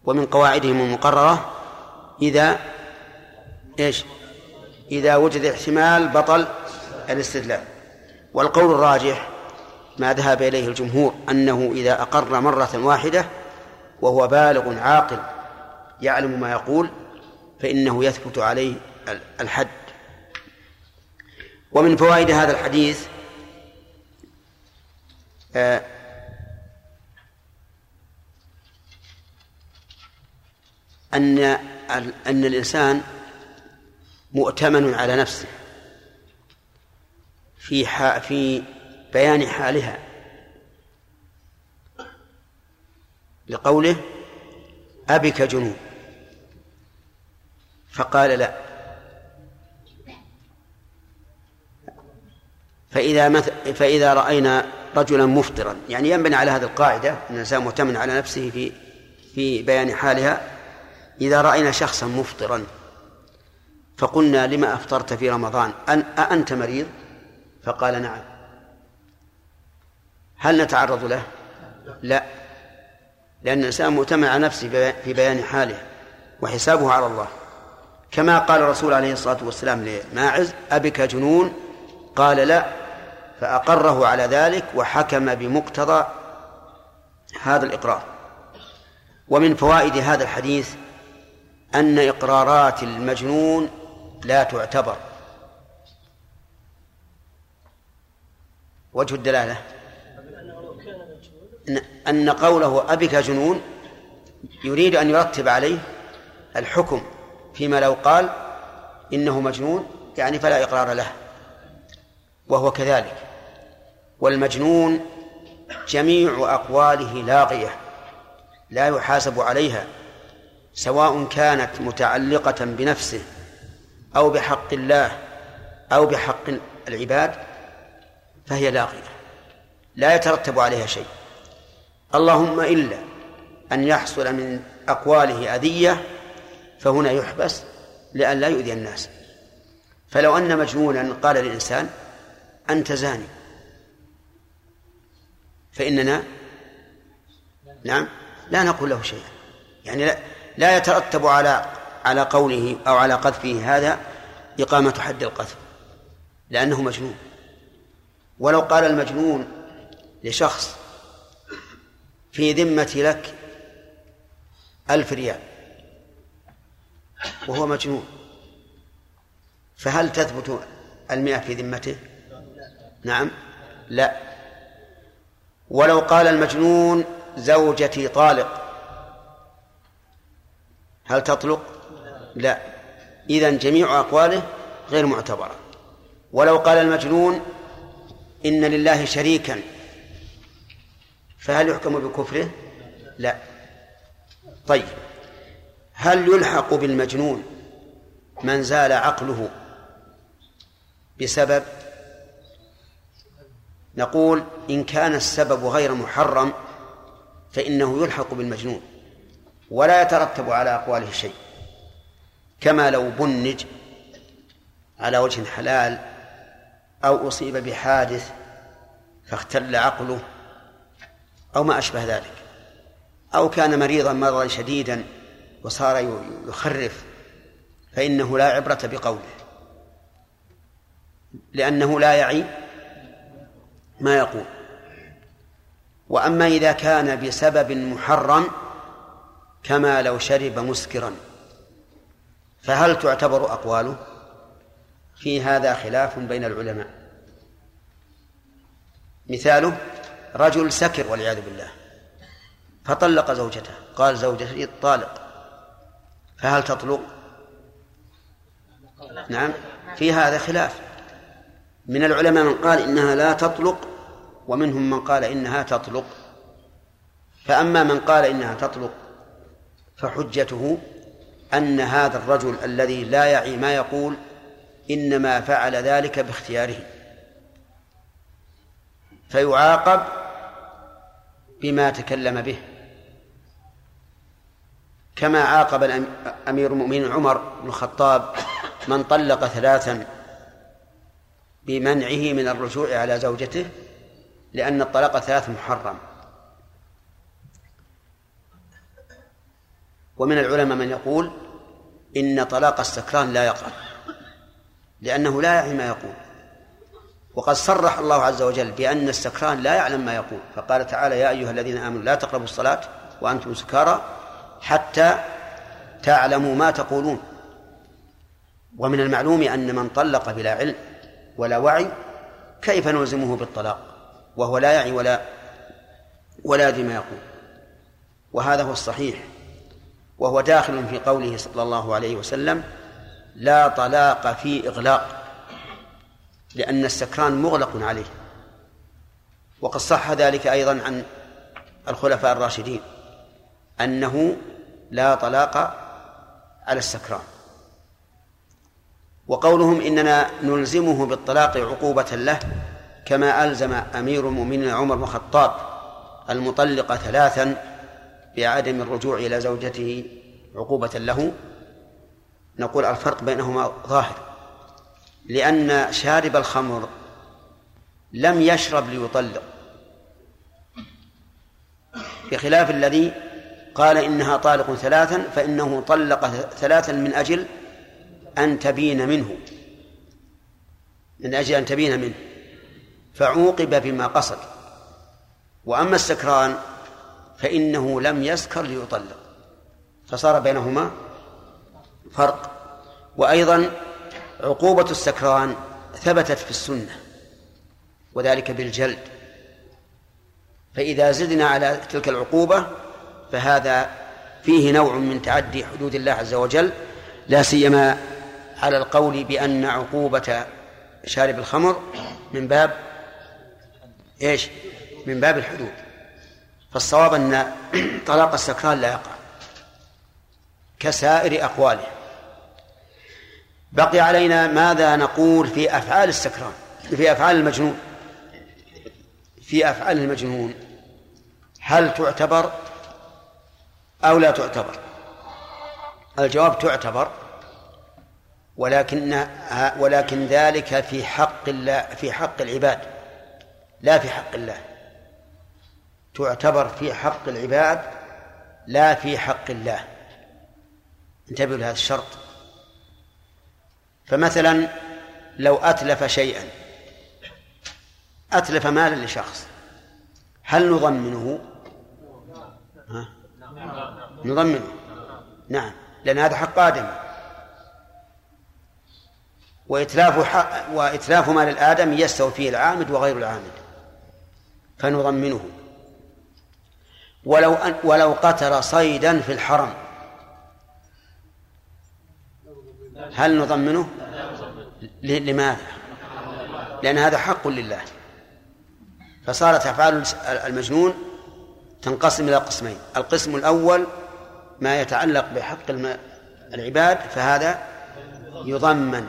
ومن قواعدهم المقررة إذا إيش؟ إذا وجد احتمال بطل الاستدلال. والقول الراجح ما ذهب إليه الجمهور أنه إذا أقر مرة واحدة وهو بالغ عاقل يعلم ما يقول فإنه يثبت عليه الحد. ومن فوائد هذا الحديث آه، أن أن الإنسان مؤتمن على نفسه في في بيان حالها. لقوله أبك جنون. فقال لا. فإذا مث... فإذا رأينا رجلا مفطرا يعني ينبني على هذه القاعدة أن الإنسان مؤتمن على نفسه في في بيان حالها إذا رأينا شخصا مفطرا فقلنا لما أفطرت في رمضان أن أأنت مريض؟ فقال نعم. هل نتعرض له؟ لا. لأن الإنسان مؤتمن على نفسه في بيان حاله وحسابه على الله. كما قال الرسول عليه الصلاة والسلام لماعز أبك جنون؟ قال لا. فأقره على ذلك وحكم بمقتضى هذا الإقرار. ومن فوائد هذا الحديث أن إقرارات المجنون لا تعتبر. وجه الدلالة؟ أن قوله أبك جنون يريد أن يرتب عليه الحكم فيما لو قال إنه مجنون يعني فلا إقرار له وهو كذلك. والمجنون جميع أقواله لاغية لا يحاسب عليها. سواء كانت متعلقة بنفسه أو بحق الله أو بحق العباد فهي لاغية لا يترتب عليها شيء. اللهم إلا أن يحصل من أقواله أذية فهنا يحبس لئلا يؤذي الناس. فلو أن مجنونا قال للإنسان أنت زاني. فإننا نعم لا نقول له شيئا. يعني لا, لا يترتب على على قوله أو على قذفه هذا إقامة حد القذف لأنه مجنون. ولو قال المجنون لشخص في ذمة لك ألف ريال وهو مجنون فهل تثبت المئة في ذمته؟ نعم لا. ولو قال المجنون زوجتي طالق هل تطلق؟ لا. إذا جميع أقواله غير معتبرة. ولو قال المجنون إن لله شريكا فهل يحكم بكفره؟ لا. طيب. هل يلحق بالمجنون من زال عقله بسبب؟ نقول إن كان السبب غير محرم فإنه يلحق بالمجنون. ولا يترتب على أقواله شيء. كما لو بنج على وجه حلال أو أصيب بحادث فاختل عقله أو ما أشبه ذلك. أو كان مريضا مرضا شديدا وصار يخرف فإنه لا عبرة بقوله. لأنه لا يعي ما يقول. وأما إذا كان بسبب محرم كما لو شرب مسكرا. فهل تعتبر أقواله؟ في هذا خلاف بين العلماء. مثاله رجل سكر والعياذ بالله. فطلق زوجته. قال زوجتي طالق فهل تطلق؟ نعم في هذا خلاف. من العلماء من قال إنها لا تطلق ومنهم من قال إنها تطلق. فأما من قال إنها تطلق فحجته أن هذا الرجل الذي لا يعي ما يقول إنما فعل ذلك باختياره. فيعاقب بما تكلم به. كما عاقب أمير المؤمنين عمر بن الخطاب من طلق ثلاثا بمنعه من الرجوع على زوجته لأن الطلاق ثلاث محرم. ومن العلماء من يقول إن طلاق السكران لا يقع لأنه لا يعي ما يقول. وقد صرح الله عز وجل بأن السكران لا يعلم ما يقول فقال تعالى يا أيها الذين آمنوا لا تقربوا الصلاة وأنتم سكارى حتى تعلموا ما تقولون. ومن المعلوم أن من طلق بلا علم ولا وعي كيف نلزمه بالطلاق؟ وهو لا يعي ولا ولا يدري ما يقول. وهذا هو الصحيح. وهو داخل في قوله صلى الله عليه وسلم لا طلاق في إغلاق لأن السكران مغلق عليه. وقد صح ذلك أيضا عن الخلفاء الراشدين أنه لا طلاق على السكران. وقولهم إننا نلزمه بالطلاق عقوبة له كما ألزم أمير المؤمنين عمر بن الخطاب المطلق ثلاثا بعدم الرجوع إلى زوجته عقوبة له نقول الفرق بينهما ظاهر لأن شارب الخمر لم يشرب ليطلق بخلاف الذي قال إنها طالق ثلاثا فإنه طلق ثلاثا من أجل أن تبين منه من أجل أن تبين منه فعوقب بما قصد. وأما السكران فإنه لم يسكر ليطلق. فصار بينهما فرق. وأيضا عقوبة السكران ثبتت في السنة وذلك بالجلد. فإذا زدنا على تلك العقوبة فهذا فيه نوع من تعدي حدود الله عز وجل لا سيما على القول بأن عقوبة شارب الخمر من باب إيش؟ من باب الحدود. فالصواب أن طلاق السكران لا يقع. كسائر أقواله. بقي علينا ماذا نقول في أفعال السكران في أفعال المجنون؟ في أفعال المجنون. هل تعتبر أو لا تعتبر؟ الجواب تعتبر ولكن ولكن ذلك في حق الله في حق العباد لا في حق الله. تعتبر في حق العباد لا في حق الله. انتبهوا لهذا الشرط. فمثلا لو أتلف شيئا أتلف مالا لشخص هل نضمنه؟ ها؟ نضمنه. نعم لأن هذا حق آدم. وإتلاف حق وإتلاف مال الآدم يستوي فيه العامد وغير العامد فنضمنه. ولو أن ولو قتل صيدا في الحرم هل نضمنه؟ لماذا؟ لأن هذا حق لله فصارت أفعال المجنون تنقسم إلى قسمين القسم الأول ما يتعلق بحق العباد فهذا يضمن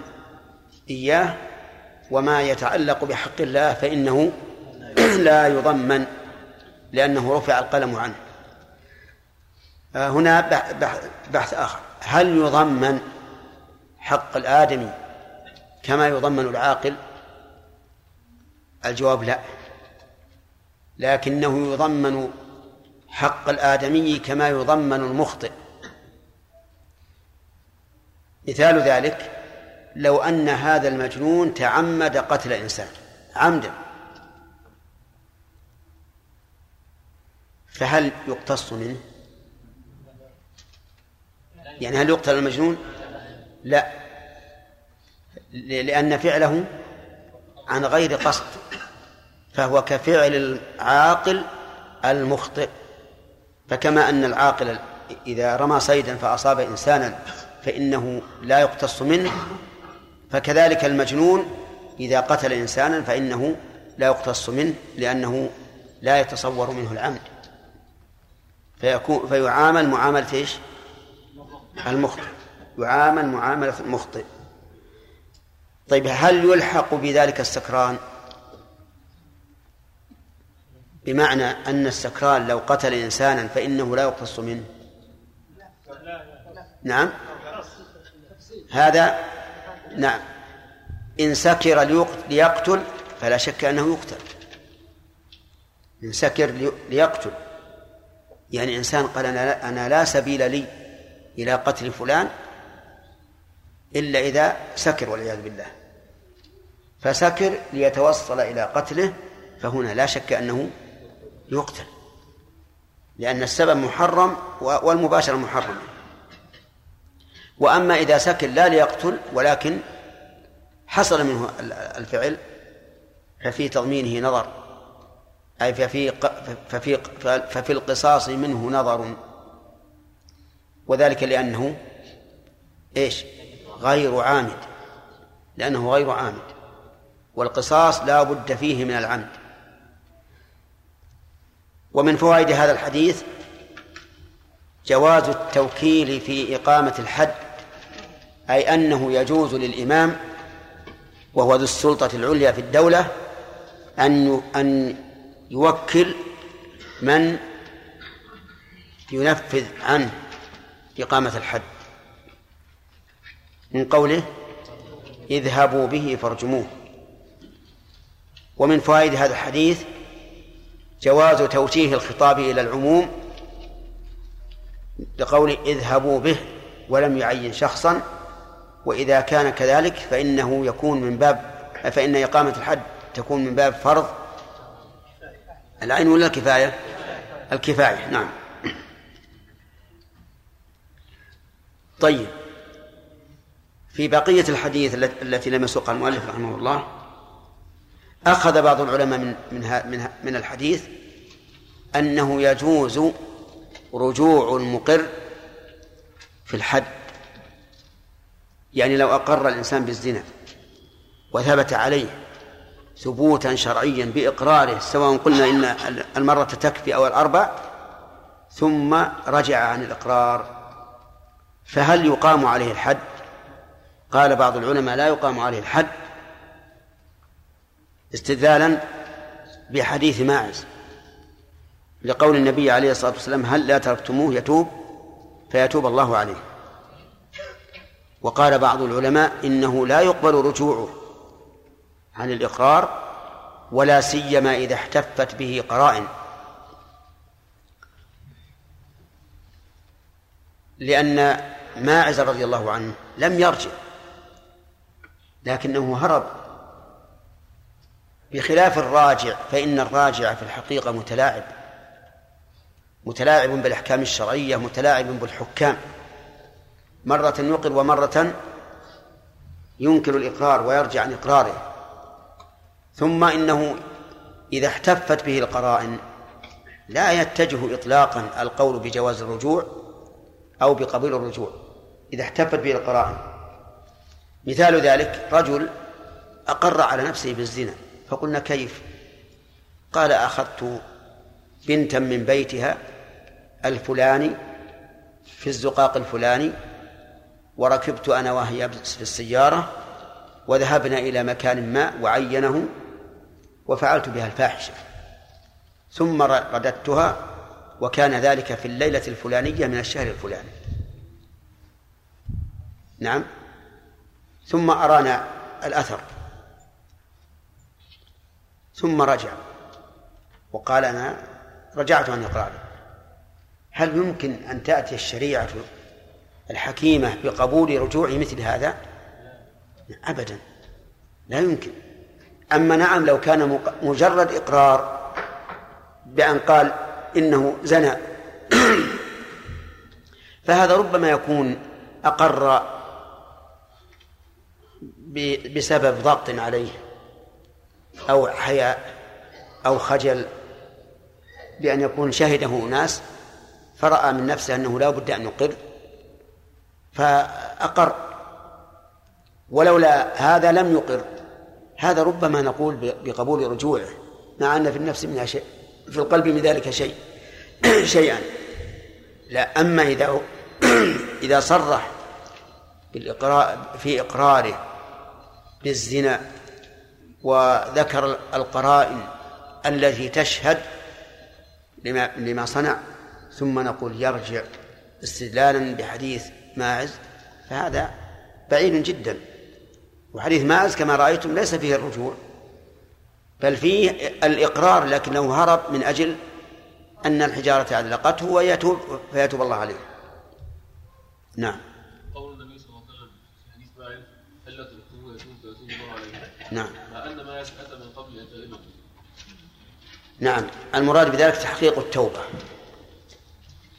إياه وما يتعلق بحق الله فإنه لا يضمن لأنه رفع القلم عنه. هنا بحث آخر. هل يضمن حق الآدمي كما يضمن العاقل؟ الجواب لا. لكنه يضمن حق الآدمي كما يضمن المخطئ. مثال ذلك لو أن هذا المجنون تعمد قتل إنسان. عمدا. فهل يقتص منه؟ يعني هل يقتل المجنون؟ لا لأن فعله عن غير قصد فهو كفعل العاقل المخطئ فكما أن العاقل إذا رمى صيدا فأصاب إنسانا فإنه لا يقتص منه فكذلك المجنون إذا قتل إنسانا فإنه لا يقتص منه لأنه لا يتصور منه العمد فيكون فيعامل معاملة إيش؟ المخطئ. يعامل معاملة المخطئ. طيب هل يلحق بذلك السكران؟ بمعنى أن السكران لو قتل إنسانا فإنه لا يقتص منه. نعم. هذا نعم. إن سكر ليقتل فلا شك أنه يقتل. إن سكر ليقتل. يعني إنسان قال أنا لا سبيل لي إلى قتل فلان إلا إذا سكر والعياذ بالله. فسكر ليتوصل إلى قتله فهنا لا شك أنه يقتل لأن السبب محرم والمباشرة محرمة وأما إذا سكر لا ليقتل ولكن حصل منه الفعل ففي تضمينه نظر. أي ففي ففي ففي القصاص منه نظر. وذلك لأنه إيش؟ غير عامد. لأنه غير عامد. والقصاص لا بد فيه من العمد. ومن فوائد هذا الحديث جواز التوكيل في إقامة الحد أي أنه يجوز للإمام وهو ذو السلطة العليا في الدولة أن أن يوكل من ينفذ عنه إقامة الحد. من قوله اذهبوا به فارجموه. ومن فوائد هذا الحديث جواز توجيه الخطاب إلى العموم بقول اذهبوا به ولم يعين شخصا وإذا كان كذلك فإنه يكون من باب فإن إقامة الحد تكون من باب فرض العين ولا الكفاية؟ الكفاية نعم. طيب. في بقية الحديث التي لم يسوقها المؤلف رحمه الله أخذ بعض العلماء من من من الحديث أنه يجوز رجوع المقر في الحد. يعني لو أقر الإنسان بالزنا وثبت عليه ثبوتا شرعيا بإقراره سواء قلنا إن المرة تكفي أو الأربع ثم رجع عن الإقرار. فهل يقام عليه الحد؟ قال بعض العلماء لا يقام عليه الحد استدلالا بحديث ماعز لقول النبي عليه الصلاة والسلام هل لا تركتموه يتوب؟ فيتوب الله عليه. وقال بعض العلماء إنه لا يقبل رجوعه. عن الإقرار ولا سيما إذا احتفت به قرائن. لأن ماعز رضي الله عنه لم يرجع لكنه هرب. بخلاف الراجع فإن الراجع في الحقيقة متلاعب متلاعب بالأحكام الشرعية متلاعب بالحكام. مرة يقر ومرة ينكر الإقرار ويرجع عن إقراره. ثم إنه إذا احتفت به القرائن لا يتجه إطلاقا القول بجواز الرجوع أو بقبول الرجوع إذا احتفت به القرائن. مثال ذلك رجل أقر على نفسه بالزنا فقلنا كيف؟ قال أخذت بنتا من بيتها الفلاني في الزقاق الفلاني وركبت أنا وهي في السيارة وذهبنا إلى مكان ما وعينه وفعلت بها الفاحشة. ثم رددتها وكان ذلك في الليلة الفلانية من الشهر الفلاني. نعم. ثم أرانا الأثر. ثم رجع. وقال أنا رجعت عن إقراري هل يمكن أن تأتي الشريعة الحكيمة بقبول رجوع مثل هذا؟ أبدا. لا يمكن. أما نعم لو كان مجرد إقرار بأن قال إنه زنى. فهذا ربما يكون أقر بسبب ضغط عليه أو حياء أو خجل بأن يكون شهده ناس فرأى من نفسه أنه لا بد أن يقر. فأقر. ولولا هذا لم يقر. هذا ربما نقول بقبول رجوعه مع أن في النفس منها شيء في القلب من ذلك شيء شيئا. لا أما إذا إذا صرح بالإقرار في إقراره بالزنا وذكر القرائن التي تشهد لما لما صنع ثم نقول يرجع استدلالا بحديث ماعز فهذا بعيد جدا. وحديث ماعز كما رأيتم ليس فيه الرجوع بل فيه الإقرار لكنه هرب من أجل أن الحجارة أدلقته ويتوب فيتوب الله عليه. نعم. قول النبي صلى الله عليه وسلم في حديث ماعز يتوب فيتوب الله عليه؟ نعم. مع أن ما أتى من قبل تغلبه نعم. المراد بذلك تحقيق التوبة.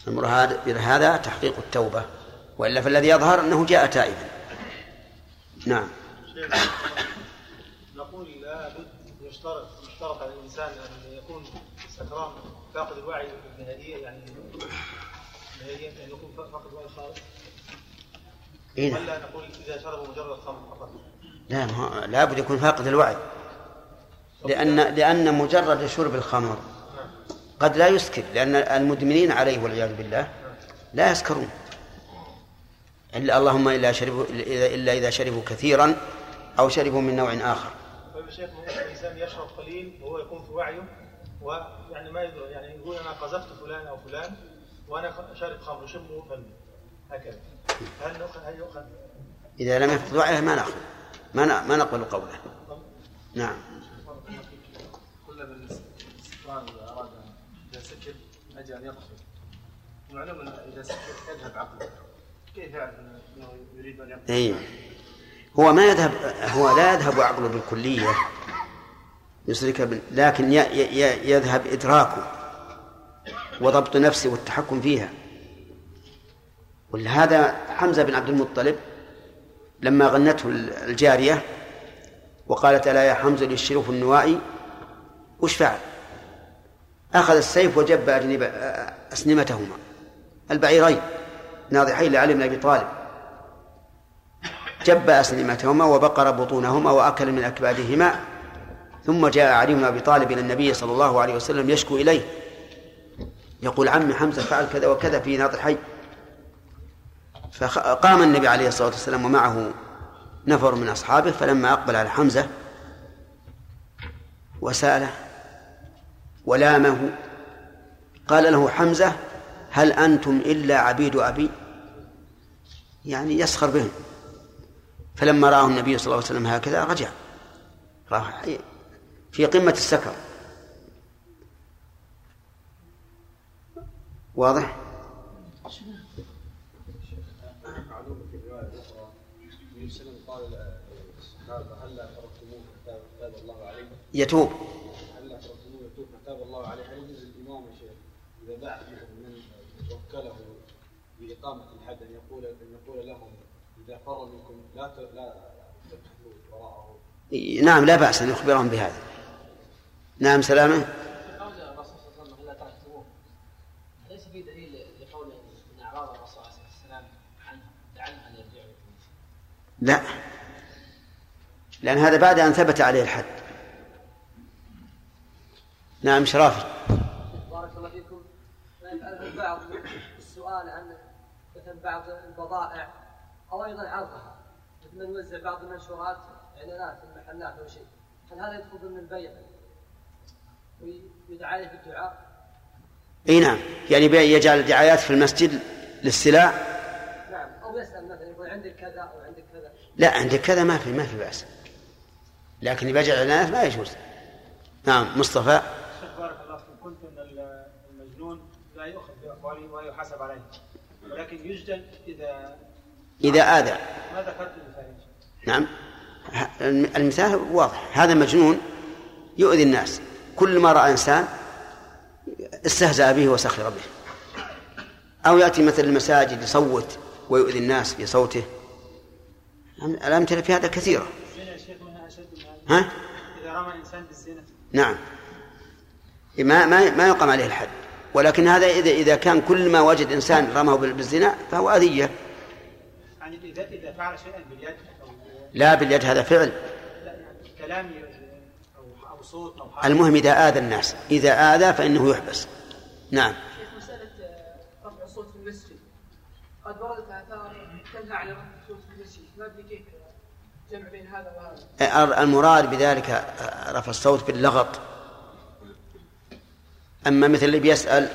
المراد بهذا تحقيق التوبة وإلا فالذي يظهر أنه جاء تائبا. نعم. نقول لا بد يشترط يشترط على الإنسان أن يكون سكران فاقد الوعي نهائيا يعني نهائيا أن يكون فاقد الوعي خالص. إيه. نعم. ولا نقول إذا شرب مجرد خمر فقط. لا ما لابد يكون فاقد الوعي. لأن لأن مجرد شرب الخمر قد لا يسكر لأن المدمنين عليه والعياذ بالله لا يسكرون. إلا اللهم إلا شربوا إلا إذا شربوا كثيرا أو شربوا من نوع آخر. طيب يا شيخ ممكن الإنسان يشرب قليل وهو يكون في وعيه ويعني ما يدري يعني يقول أنا قذفت فلان أو فلان وأنا خ- شارب خمر يشمه فمي هكذا. هل نؤخذ هل يؤخذ؟ إذا لم يفقد وعيه ما نأخذ. ما ن- ما نقبل قوله. نعم. كل من السكران اذا أراد ان إذا سكر من أجل أن يقصد معلوم إذا سكر يذهب عقله. كيف يعرف أنه يريد أن يقصد؟ هو ما يذهب هو لا يذهب عقله بالكلية بال... لكن. يذهب إدراكه وضبط نفسه والتحكم فيها ولهذا حمزة بن عبد المطلب لما غنته الجارية وقالت ألا يا حمزة للشرف النوائي وش فعل؟ أخذ السيف وجب أسنمتهما البعيرين ناضحين لعلي بن أبي طالب جب أسنمتهما وبقر بطونهما وأكل من أكبادهما ثم جاء علي بن أبي طالب إلى النبي صلى الله عليه وسلم يشكو إليه. يقول عمي حمزة فعل كذا وكذا في ناطحي فقام النبي عليه الصلاة والسلام ومعه نفر من أصحابه فلما أقبل على حمزة وسأله ولامه قال له حمزة هل أنتم إلا عبيد أبي؟ يعني يسخر بهم. فلما رآه النبي صلى الله عليه وسلم هكذا رجع. راح في قمة السكر. واضح؟ يتوب. هلا تركتموه يتوب فتاب الله هل يجوز الامام يا شيخ إذا بعث من وكله بإقامة الحد أن يقول أن يقول لهم إذا فر منكم لا لا تبحثوا وراءه. نعم لا بأس أن يخبرهم بهذا. نعم سلامة. قول الرسول صلى الله عليه وسلم الا تركتموه. ليس في دليل لقول ان اعراض الرسول عليه الصلاه والسلام عنه لعلهم أن يرجعوا لا. لأن هذا بعد أن ثبت عليه الحد. نعم شرافي بارك الله فيكم. البعض السؤال عن مثلا بعض البضائع. أو أيضا عرضها. مثل من يوزع بعض المنشورات إعلانات في المحلات أو شيء. هل هذا يدخل ضمن البيع؟ ويدعى عليه بالدعاء؟ إي نعم. يعني يجعل دعايات في المسجد للسلع نعم. أو يسأل مثلا يقول عندك كذا أو عندك كذا. لا عندك كذا ما في ما في بأس. لكن يبيع اعلانات ما يجوز. نعم مصطفى. شيخ بارك الله فيكم قلت إن المجنون لا يؤخذ بأقواله ويحاسب عليه. ولكن يجدل إذا إذا آذى. ما ذكرت نعم. المثال واضح. هذا مجنون يؤذي الناس. كل ما رأى إنسان استهزأ به وسخر به. أو يأتي مثل المساجد يصوت ويؤذي الناس بصوته. الأمثلة في هذا كثيرة. ها؟ اذا رمى انسان بالزنا نعم. ما ما ما يقام عليه الحد. ولكن هذا إذا إذا كان كل ما وجد إنسان رماه بال- بالزنا فهو أذية. اذا إذا فعل شيئا باليد أو لا باليد هذا فعل. لا يعني كلام أو أو صوت أو حرف المهم إذا آذى الناس إذا آذى فإنه يحبس. نعم. شيخ مسألة آه، رفع الصوت في المسجد. قد وردت آثار تنهى عن رفع الصوت في المسجد. ما أدري كيف جمع بين هذا وهذا؟ المراد بذلك رفع الصوت باللغط أما مثل اللي بيسأل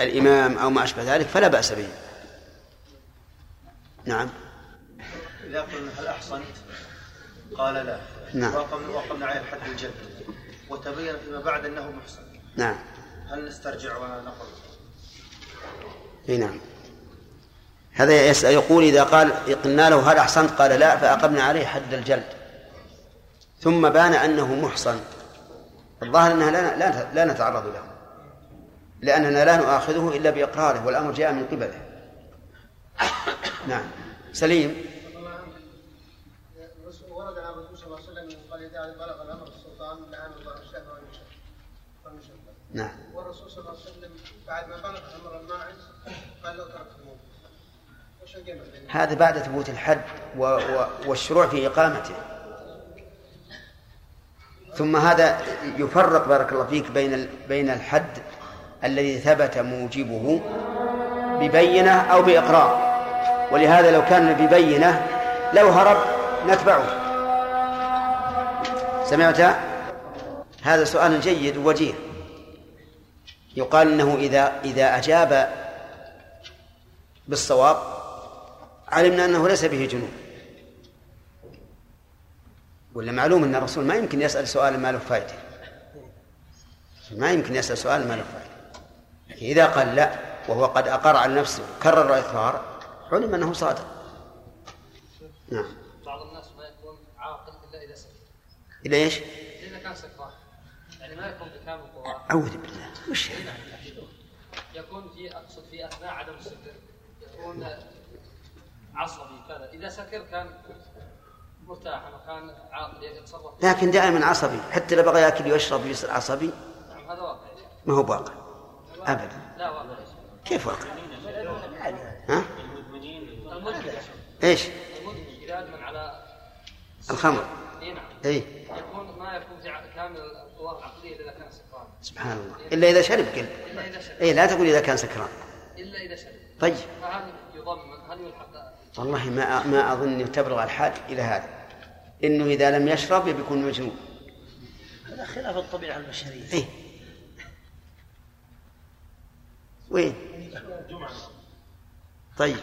الإمام أو ما أشبه ذلك فلا بأس به. نعم. إذا قلنا هل أحصنت؟ قال لا. نعم. وقمنا وقمنا عليه الحد الجد. وتبين فيما بعد أنه محصن. نعم. هل نسترجع ونقول؟ إي نعم. هذا يسأل يقول إذا قال قلنا له هل أحسنت قال لا فأقمنا عليه حد الجلد. ثم بان أنه محصن. الظاهر أنها لا, لا, لا نتعرض له. لأننا لا نؤاخذه إلا بإقراره والأمر جاء من قبله. نعم. سليم ورد عن الرسول صلى الله عليه اذا بلغ الأمر السلطان لعن الله والمشبه نعم. والرسول صلى الله عليه وسلم بعد ما بلغ أمر الماعز قال لو تركتموه هذا بعد ثبوت الحد و و والشروع في إقامته. ثم هذا يفرق بارك الله فيك بين ال- بين الحد الذي ثبت موجبه ببينة أو بإقرار. ولهذا لو كان ببينة لو هرب نتبعه. سمعت هذا سؤال جيد ووجيه. يقال إنه إذا إذا أجاب بالصواب علمنا أنه ليس به جنون. ولا معلوم أن الرسول ما يمكن يسأل سؤال ما له فائده ما يمكن يسأل سؤال ما له فائده إذا قال لا وهو قد أقر على نفسه كرر الاقرار علم أنه صادق. نعم بعض الناس ما يكون عاقل الا اذا سكر إلى إيش؟ اذا كان سكران يعني ما يكون بكامل قواه أعوذ بالله وش يكون في أقصد في أثناء عدم السكر يكون عصبي كذا إذا سكر كان مرتاحا وكان عاقل يتصرف لكن دائما عصبي حتى لو بغى يأكل ويشرب يصير عصبي نعم هذا واقع. ما هو واقع ابدا لا واقع. كيف واقع؟ ها؟ المدمن يا شيخ. إيش؟ المدمن إذا أدمن على الخمر إي نعم إي يكون ما يكون في ع- كامل القوى العقليه اذا كان سكران سبحان الله. إلا إذا شرب قل اي لا تقول إذا كان سكران. إلا إذا شرب. طيب. فهل يضمن هل يلحق والله ما ما أظن تبلغ الحال إلى هذا. إنه إذا لم يشرب بيكون مجنون. هذا خلاف الطبيعة البشرية. اي وين؟ طيب.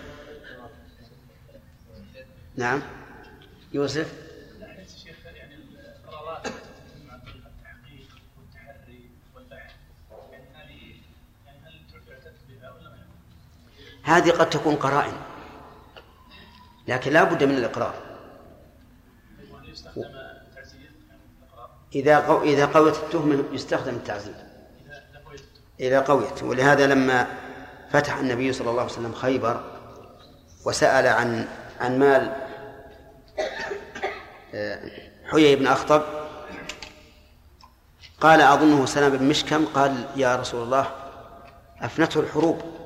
نعم. يوسف؟ هذه قد تكون قرائن. لكن لا بد من الإقرار. إذا قو... إذا قويت التهمة يستخدم التعزير إذا قويت. ولهذا لما فتح النبي صلى الله عليه وسلم خيبر وسأل عن عن مال آه، حيي بن أخطب قال أظنه سلام بن مشكم قال يا رسول الله أفنته الحروب.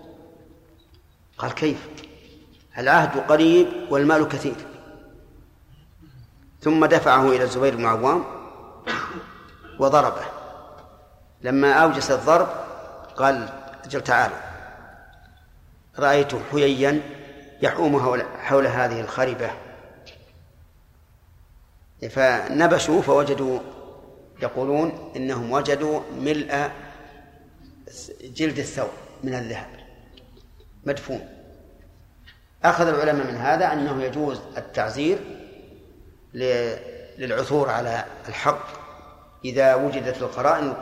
قال كيف؟ العهد قريب والمال كثير. ثم دفعه إلى الزبير بن عوام وضربه. لما أوجس الضرب قال أجل تعال. رأيت حييا يحوم حول, هذه الخربة. فنبشوا فوجدوا يقولون إنهم وجدوا ملء جلد الثوب من الذهب. مدفون. أخذ العلماء من هذا أنه يجوز التعزير للعثور على الحق إذا وجدت القرائن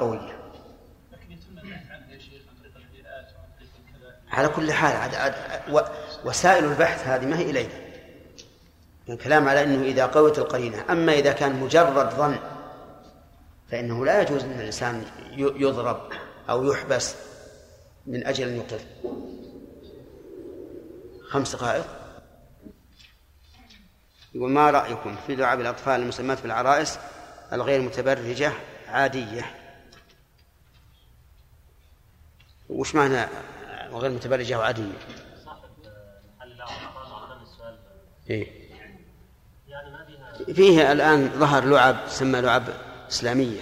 كذا على كل حال عاد عاد و- وسائل البحث هذه ما هي إلينا. الكلام على أنه إذا قوت القرينة أما إذا كان مجرد ظن فإنه لا يجوز أن الإنسان يضرب أو يحبس من أجل أن يقر خمس دقائق يقول ما رأيكم في لعب الأطفال المسمات بالعرائس الغير متبرجة عادية وش معنى وغير متبرجة وعادية؟ إيه؟ فيه الآن ظهر لعب تسمى لعب إسلامية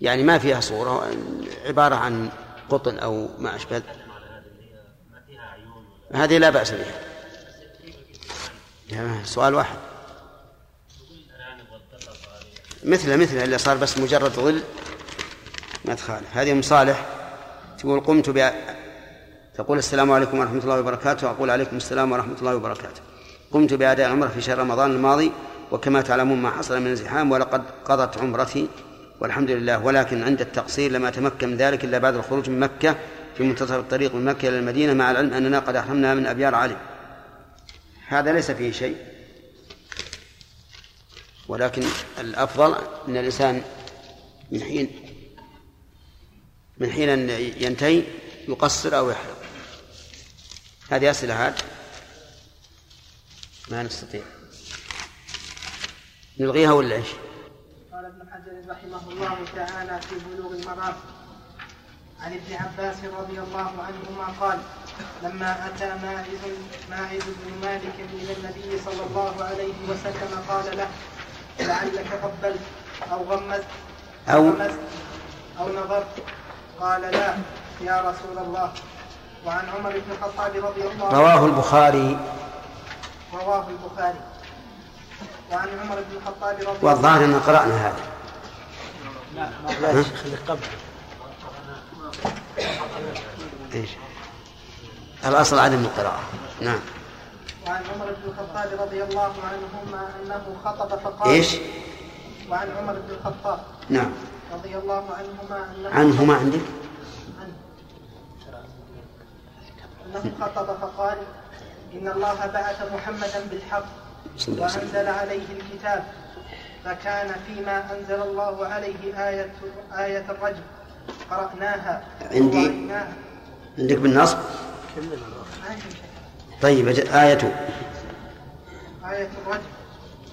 يعني ما فيها صورة عبارة عن قطن أو ما أشبه نتكلم على هذه اللي هي ما فيها عيون ولا هذه لا بأس بها. سؤال واحد. مثله مثله اللي صار بس مجرد ظل ما تخالف. هذه أم صالح تقول قمت ب تقول السلام عليكم ورحمة الله وبركاته أقول عليكم السلام ورحمة الله وبركاته. قمت بأداء العمرة في شهر رمضان الماضي وكما تعلمون ما حصل من ازدحام ولقد قضت عمرتي والحمد لله. ولكن عند التقصير لم أتمكن من ذلك إلا بعد الخروج من مكة في منتصف الطريق من مكة إلى المدينة مع العلم أننا قد أحرمنا من أبيار علي هذا ليس فيه شيء. ولكن الأفضل أن الإنسان من حين من حين أن ينتهي يقصر أو يحلق هذه أسئلة عاد ما نستطيع. نلغيها ولا إيش؟ قال ابن حجر رحمه الله تعالى في بلوغ المرام عن ابن عباس رضي الله عنهما قال لما أتى ماعز ماعز بن مالك إلى النبي صلى الله عليه وسلم قال له لعلك قبلت أو غمزت أو غمزت أو نظرت. قال لا يا رسول الله. وعن عمر بن الخطاب رضي الله رواه البخاري. رواه البخاري. وعن عمر بن الخطاب رضي الله والظاهر أن قرأنا هذا. لا لا اللي قبل. إيش؟ الأصل عدم القراءة نعم وعن عمر بن الخطاب رضي الله عنهما أنه خطب فقال إيش؟ وعن عمر بن الخطاب نعم رضي الله عنهما أنه عنهما عندك؟ عنه. أنه خطب فقال إن الله بعث محمدا بالحق الله عليه وسلم. وأنزل عليه الكتاب فكان فيما أنزل الله عليه آية آية الرجم قرأناها عندي. عندك بالنصب شيء. طيب آية آية الرجم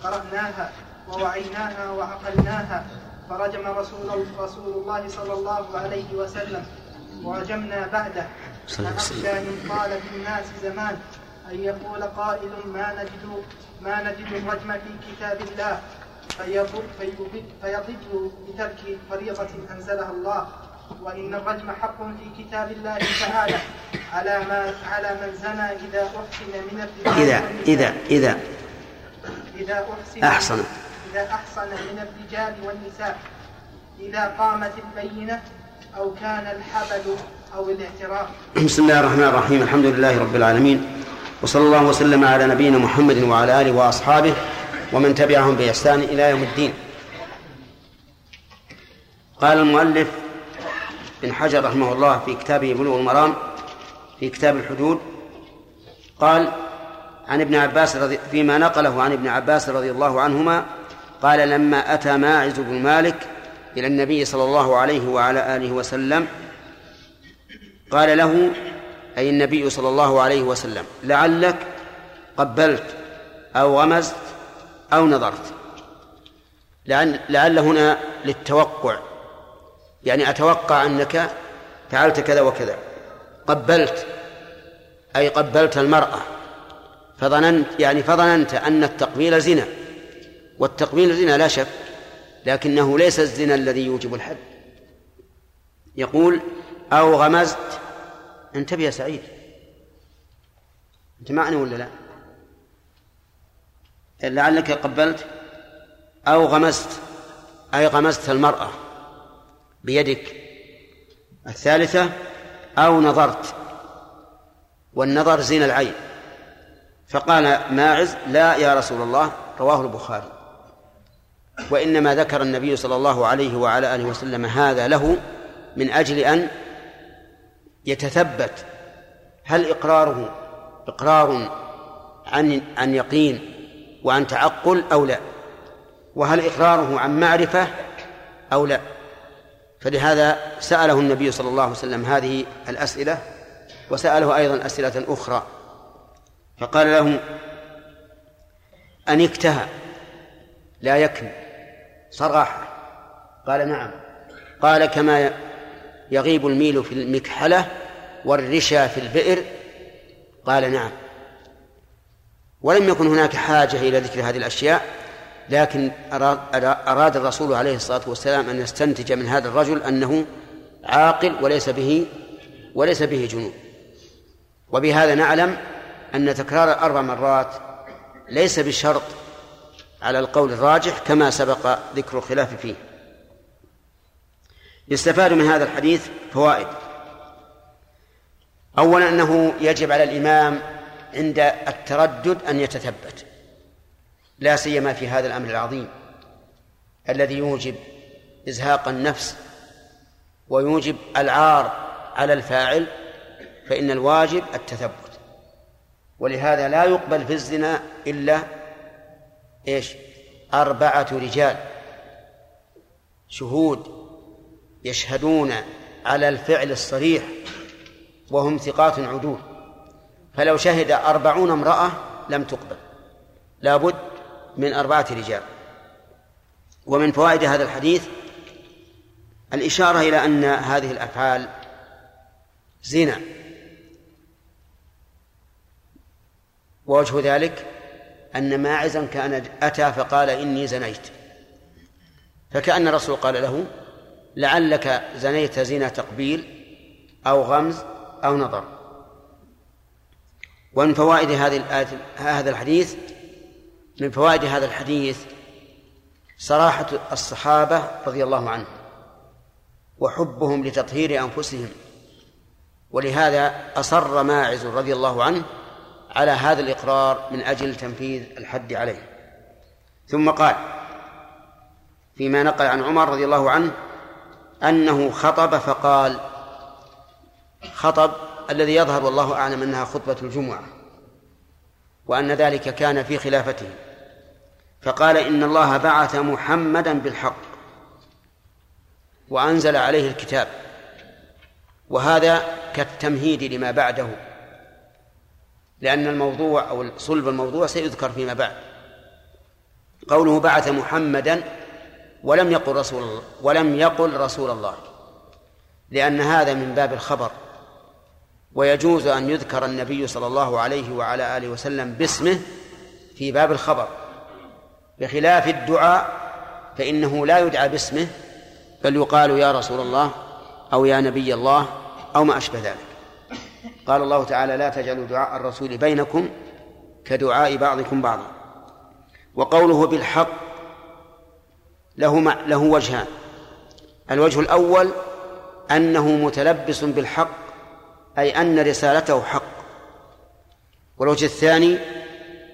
قرأناها ووعيناها وعقلناها فرجم رسول رسول الله صلى الله عليه وسلم ورجمنا بعده. فأخشى إن طال في الناس زمان أن يقول قائل ما نجد ما نجد الرجم في كتاب الله فيضل بترك فريضة أنزلها الله. وإن الرجم حق في كتاب الله تعالى. على ما على من زنى إذا أحسن من الرجال إذا. إذا إذا إذا أحسن أحسن. إذا أحسن من الرجال والنساء. إذا قامت البينة أو كان الحبل أو الاعتراف. بسم الله الرحمن الرحيم. الحمد لله رب العالمين. وصلى الله وسلم على نبينا محمد وعلى آله وأصحابه ومن تبعهم بإحسان إلى يوم الدين. قال المؤلف بن حجر رحمه الله في كتابه بلوغ المرام في كتاب الحدود قال عن ابن عباس رضي فيما نقله عن ابن عباس رضي الله عنهما قال لما أتى ماعز بن مالك إلى النبي صلى الله عليه وعلى آله وسلم قال له أي النبي صلى الله عليه وسلم لعلك قبلت أو غمزت أو نظرت. لعل, لعل هنا للتوقع. يعني أتوقع أنك فعلت كذا وكذا. قبلت. أي قبلت المرأة. فظننت يعني فظننت أن التقبيل زنا. والتقبيل زنا لا شك. لكنه ليس الزنا الذي يوجب الحد. يقول أو غمزت. انتبه يا سعيد. أنت معني ولا لا؟ لعلك قبلت أو غمزت أي غمزت المرأة بيدك الثالثة أو نظرت والنظر زين العين. فقال ماعز لا يا رسول الله رواه البخاري. وإنما ذكر النبي صلى الله عليه وعلى آله وسلم هذا له من أجل أن يتثبت. هل إقراره إقرار عن عن يقين وعن تعقل أو لا وهل إقراره عن معرفة أو لا. فلهذا سأله النبي صلى الله عليه وسلم هذه الأسئلة وسأله أيضا أسئلة أخرى. فقال له أنكتها لا يكن صراحة. قال نعم. قال كما يغيب الميل في المكحلة والرشا في البئر. قال نعم. ولم يكن هناك حاجة إلى ذكر هذه الأشياء لكن أراد, الرسول عليه الصلاة والسلام أن يستنتج من هذا الرجل أنه عاقل وليس به وليس به جنون. وبهذا نعلم أن تكرار أربع مرات ليس بشرط على القول الراجح كما سبق ذكر الخلاف فيه. يستفاد من هذا الحديث فوائد. أولا أنه يجب على الإمام عند التردد أن يتثبت. لا سيما في هذا الأمر العظيم الذي يوجب إزهاق النفس ويوجب العار على الفاعل فإن الواجب التثبت. ولهذا لا يقبل في الزنا إلا إيش؟ أربعة رجال شهود يشهدون على الفعل الصريح وهم ثقات عدول. فلو شهد أربعون امرأة لم تقبل. لابد من أربعة رجال. ومن فوائد هذا الحديث الإشارة إلى أن هذه الأفعال زنا. ووجه ذلك أن ماعزا كان أتى فقال إني زنيت. فكأن الرسول قال له لعلك زنيت زنا تقبيل أو غمز أو نظر. ومن فوائد هذه الآية هذا الحديث من فوائد هذا الحديث صراحة الصحابة رضي الله عنهم وحبهم لتطهير أنفسهم ولهذا أصر ماعز رضي الله عنه على هذا الإقرار من أجل تنفيذ الحد عليه. ثم قال فيما نقل عن عمر رضي الله عنه أنه خطب فقال خطب الذي يظهر والله أعلم أنها خطبة الجمعة وأن ذلك كان في خلافته فقال إن الله بعث محمدا بالحق وأنزل عليه الكتاب وهذا كالتمهيد لما بعده لأن الموضوع أو صلب الموضوع سيذكر فيما بعد. قوله بعث محمدا ولم يقل رسول الله ولم يقل رسول الله لأن هذا من باب الخبر. ويجوز أن يذكر النبي صلى الله عليه وعلى آله وسلم باسمه في باب الخبر. بخلاف الدعاء فإنه لا يدعى باسمه بل يقال يا رسول الله أو يا نبي الله أو ما أشبه ذلك. قال الله تعالى لا تجعلوا دعاء الرسول بينكم كدعاء بعضكم بعضا. وقوله بالحق له له وجهان. الوجه الأول أنه متلبس بالحق أي أن رسالته حق. والوجه الثاني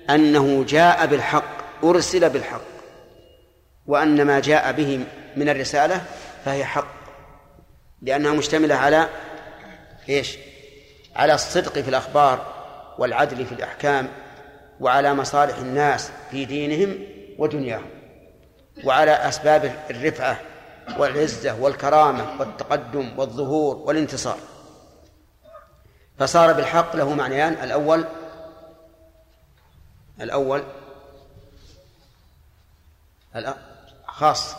أنه جاء بالحق أرسل بالحق. وأن ما جاء به من الرسالة فهي حق. لأنها مشتملة على إيش؟ على الصدق في الأخبار والعدل في الأحكام وعلى مصالح الناس في دينهم ودنياهم وعلى أسباب الرفعة والعزة والكرامة والتقدم والظهور والانتصار. فصار بالحق له معنيان. الأول الأول خاص.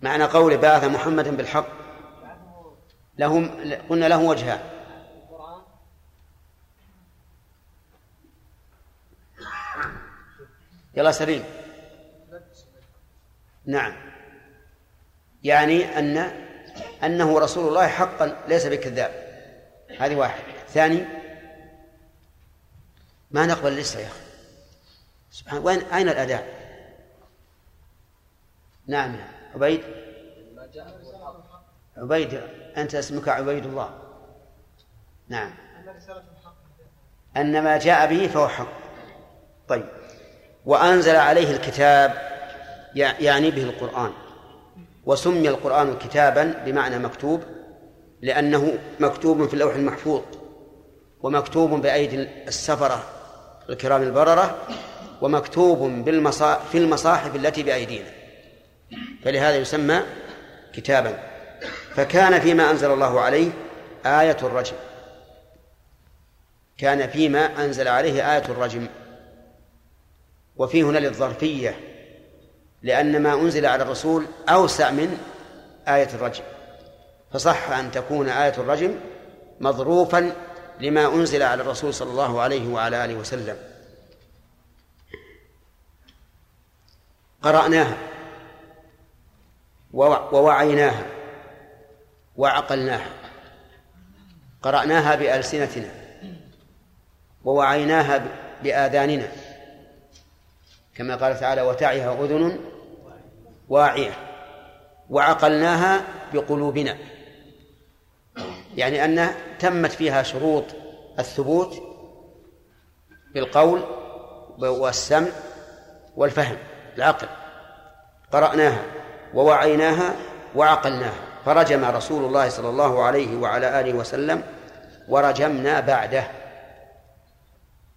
معنى قول بعث محمدا بالحق. لهم قلنا له وجهان. يلا سليم. نعم. يعني أن أنه رسول الله حقا ليس بكذاب. هذه واحد. ثاني ما نقبل لسه يا أخي. سبحان وين أين الأداء؟ نعم عبيد. عبيد أنت اسمك عبيد الله. نعم. أن ما جاء به فهو حق. طيب. وأنزل عليه الكتاب يعني به القرآن. وسمي القرآن كتابا بمعنى مكتوب لأنه مكتوب في اللوح المحفوظ ومكتوب بأيدي السفرة الكرام البررة ومكتوب في المصاحف التي بأيدينا. فلهذا يسمى كتابا. فكان فيما أنزل الله عليه آية الرجم. كان فيما أنزل عليه آية الرجم. وفي هنا للظرفية لأن ما أنزل على الرسول أوسع من آية الرجم. فصح أن تكون آية الرجم مظروفا لما أنزل على الرسول صلى الله عليه وعلى آله وسلم. قرأناها ووعيناها وعقلناها. قرأناها بألسنتنا ووعيناها بآذاننا. كما قال تعالى وتعيها أذن واعية وعقلناها بقلوبنا. يعني أن تمت فيها شروط الثبوت بالقول والسمع والفهم العقل. قرأناها ووعيناها وعقلناها. فرجم رسول الله صلى الله عليه وعلى آله وسلم ورجمنا بعده.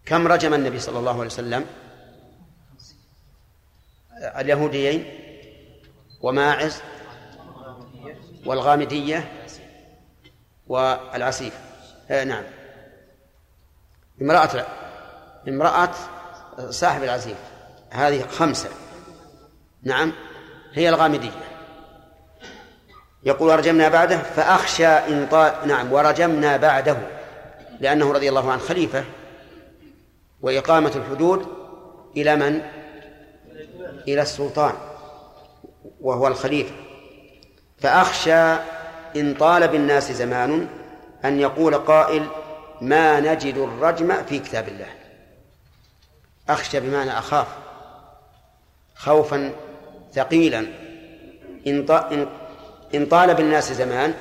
كم رجم النبي صلى الله عليه وسلم؟ اليهوديين وماعز والغامدية والعسيف. آه نعم. امرأة امرأة صاحب العزيف. هذه خمسة. نعم. هي الغامدية. يقول ورجمنا بعده. فأخشى إن طال نعم. ورجمنا بعده. لأنه رضي الله عنه خليفة. وإقامة الحدود إلى من؟ إلى السلطان وهو الخليفة. فأخشى إن طال بالناس زمان أن يقول قائل ما نجد الرجم في كتاب الله. أخشى بمعنى أخاف. خوفا ثقيلا. إن إن طال بالناس زمان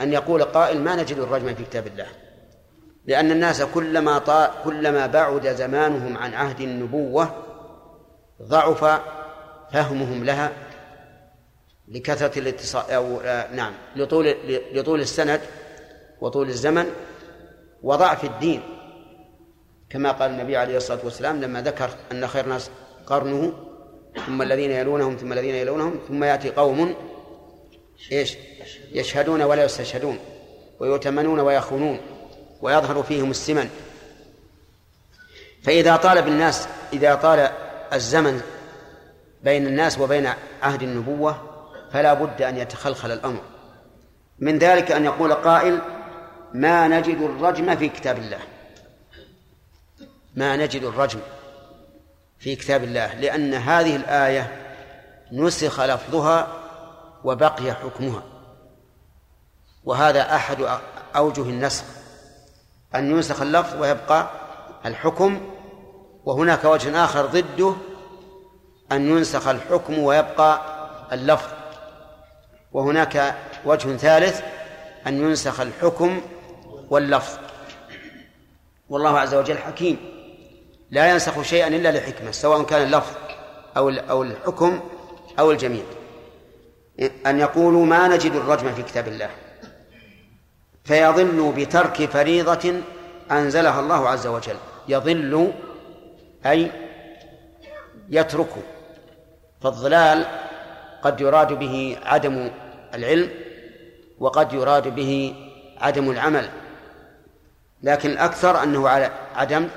أن يقول قائل ما نجد الرجم في كتاب الله. لأن الناس كلما كلما بعد زمانهم عن عهد النبوة ضعف فهمهم لها لكثرة الاتصال أو آه نعم لطول لطول السند وطول الزمن وضعف الدين. كما قال النبي عليه الصلاة والسلام لما ذكر أن خير الناس قرنه ثم الذين يلونهم ثم الذين يلونهم ثم يأتي قوم إيش؟ يشهدون ولا يستشهدون ويؤتمنون ويخونون ويظهر فيهم السمن. فإذا طال بالناس إذا طال الزمن بين الناس وبين عهد النبوة فلا بد أن يتخلخل الأمر. من ذلك أن يقول قائل ما نجد الرجم في كتاب الله. ما نجد الرجم في كتاب الله لأن هذه الآية نسخ لفظها وبقي حكمها. وهذا أحد أوجه النسخ أن ينسخ اللفظ ويبقى الحكم وهناك وجه آخر ضده أن ينسخ الحكم ويبقى اللفظ. وهناك وجه ثالث أن ينسخ الحكم واللفظ. والله عز وجل حكيم. لا ينسخ شيئا إلا لحكمة سواء كان اللفظ أو أو الحكم أو الجميع. أن يقولوا ما نجد الرجم في كتاب الله. فيضل بترك فريضة أنزلها الله عز وجل. يضل أي يترك. فالضلال قد يراد به عدم العلم وقد يراد به عدم العمل لكن الأكثر أنه على عدم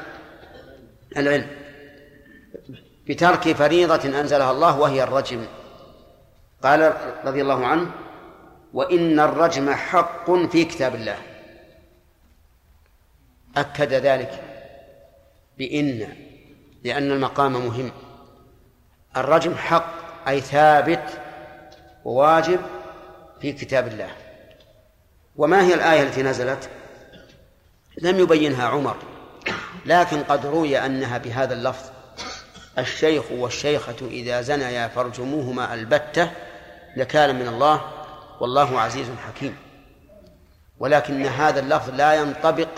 العلم. بترك فريضة أنزلها الله وهي الرجم. قال رضي الله عنه وإن الرجم حق في كتاب الله. أكد ذلك بإن لأن المقام مهم. الرجم حق أي ثابت وواجب في كتاب الله. وما هي الآية التي نزلت؟ لم يبينها عمر. لكن قد روي أنها بهذا اللفظ. الشيخ والشيخة إذا زنيا فارجموهما البتة لكان من الله والله عزيز حكيم. ولكن هذا اللفظ لا ينطبق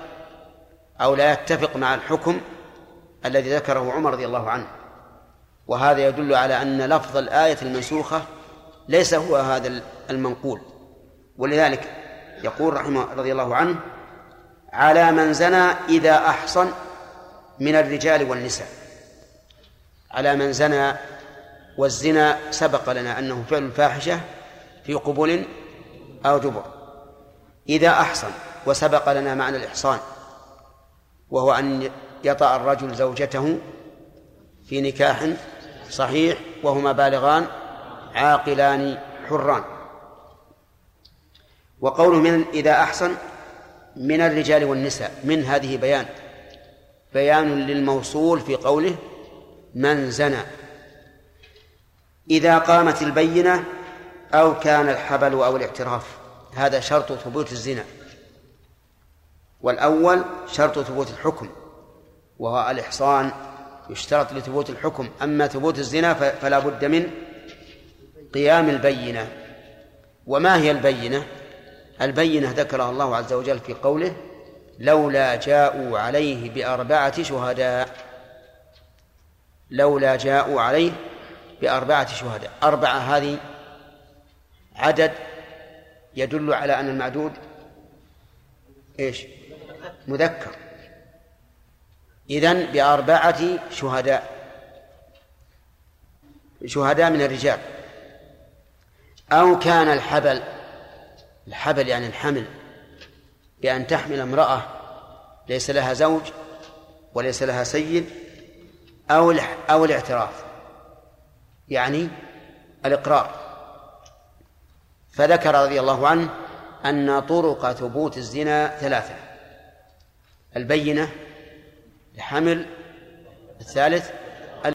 أو لا يتفق مع الحكم الذي ذكره عمر رضي الله عنه. وهذا يدل على أن لفظ الآية المنسوخة ليس هو هذا المنقول. ولذلك يقول رحمه رضي الله عنه على من زنى إذا أحصن من الرجال والنساء. على من زنى والزنا سبق لنا أنه فعل الفاحشة في قبول أو جبر. إذا أحصن وسبق لنا معنى الإحصان وهو أن يطأ الرجل زوجته في نكاح صحيح وهما بالغان عاقلان حران. وقوله من إذا أحسن من الرجال والنساء من هذه بيان. بيان للموصول في قوله من زنى. إذا قامت البينة أو كان الحبل أو الاعتراف هذا شرط ثبوت الزنا. والأول شرط ثبوت الحكم. وهو الإحصان يشترط لثبوت الحكم. أما ثبوت الزنا فلا بد من قيام البينة. وما هي البينة؟ البينة ذكرها الله عز وجل في قوله لولا جاءوا عليه بأربعة شهداء. لولا جاءوا عليه بأربعة شهداء. أربعة هذه عدد يدل على أن المعدود إيش؟ مذكر. إذن بأربعة شهداء. شهداء من الرجال. أو كان الحبل الحبل يعني الحمل بأن تحمل امرأة ليس لها زوج وليس لها سيد أو أو الاعتراف. يعني الإقرار. فذكر رضي الله عنه أن طرق ثبوت الزنا ثلاثة. البينة الحمل الثالث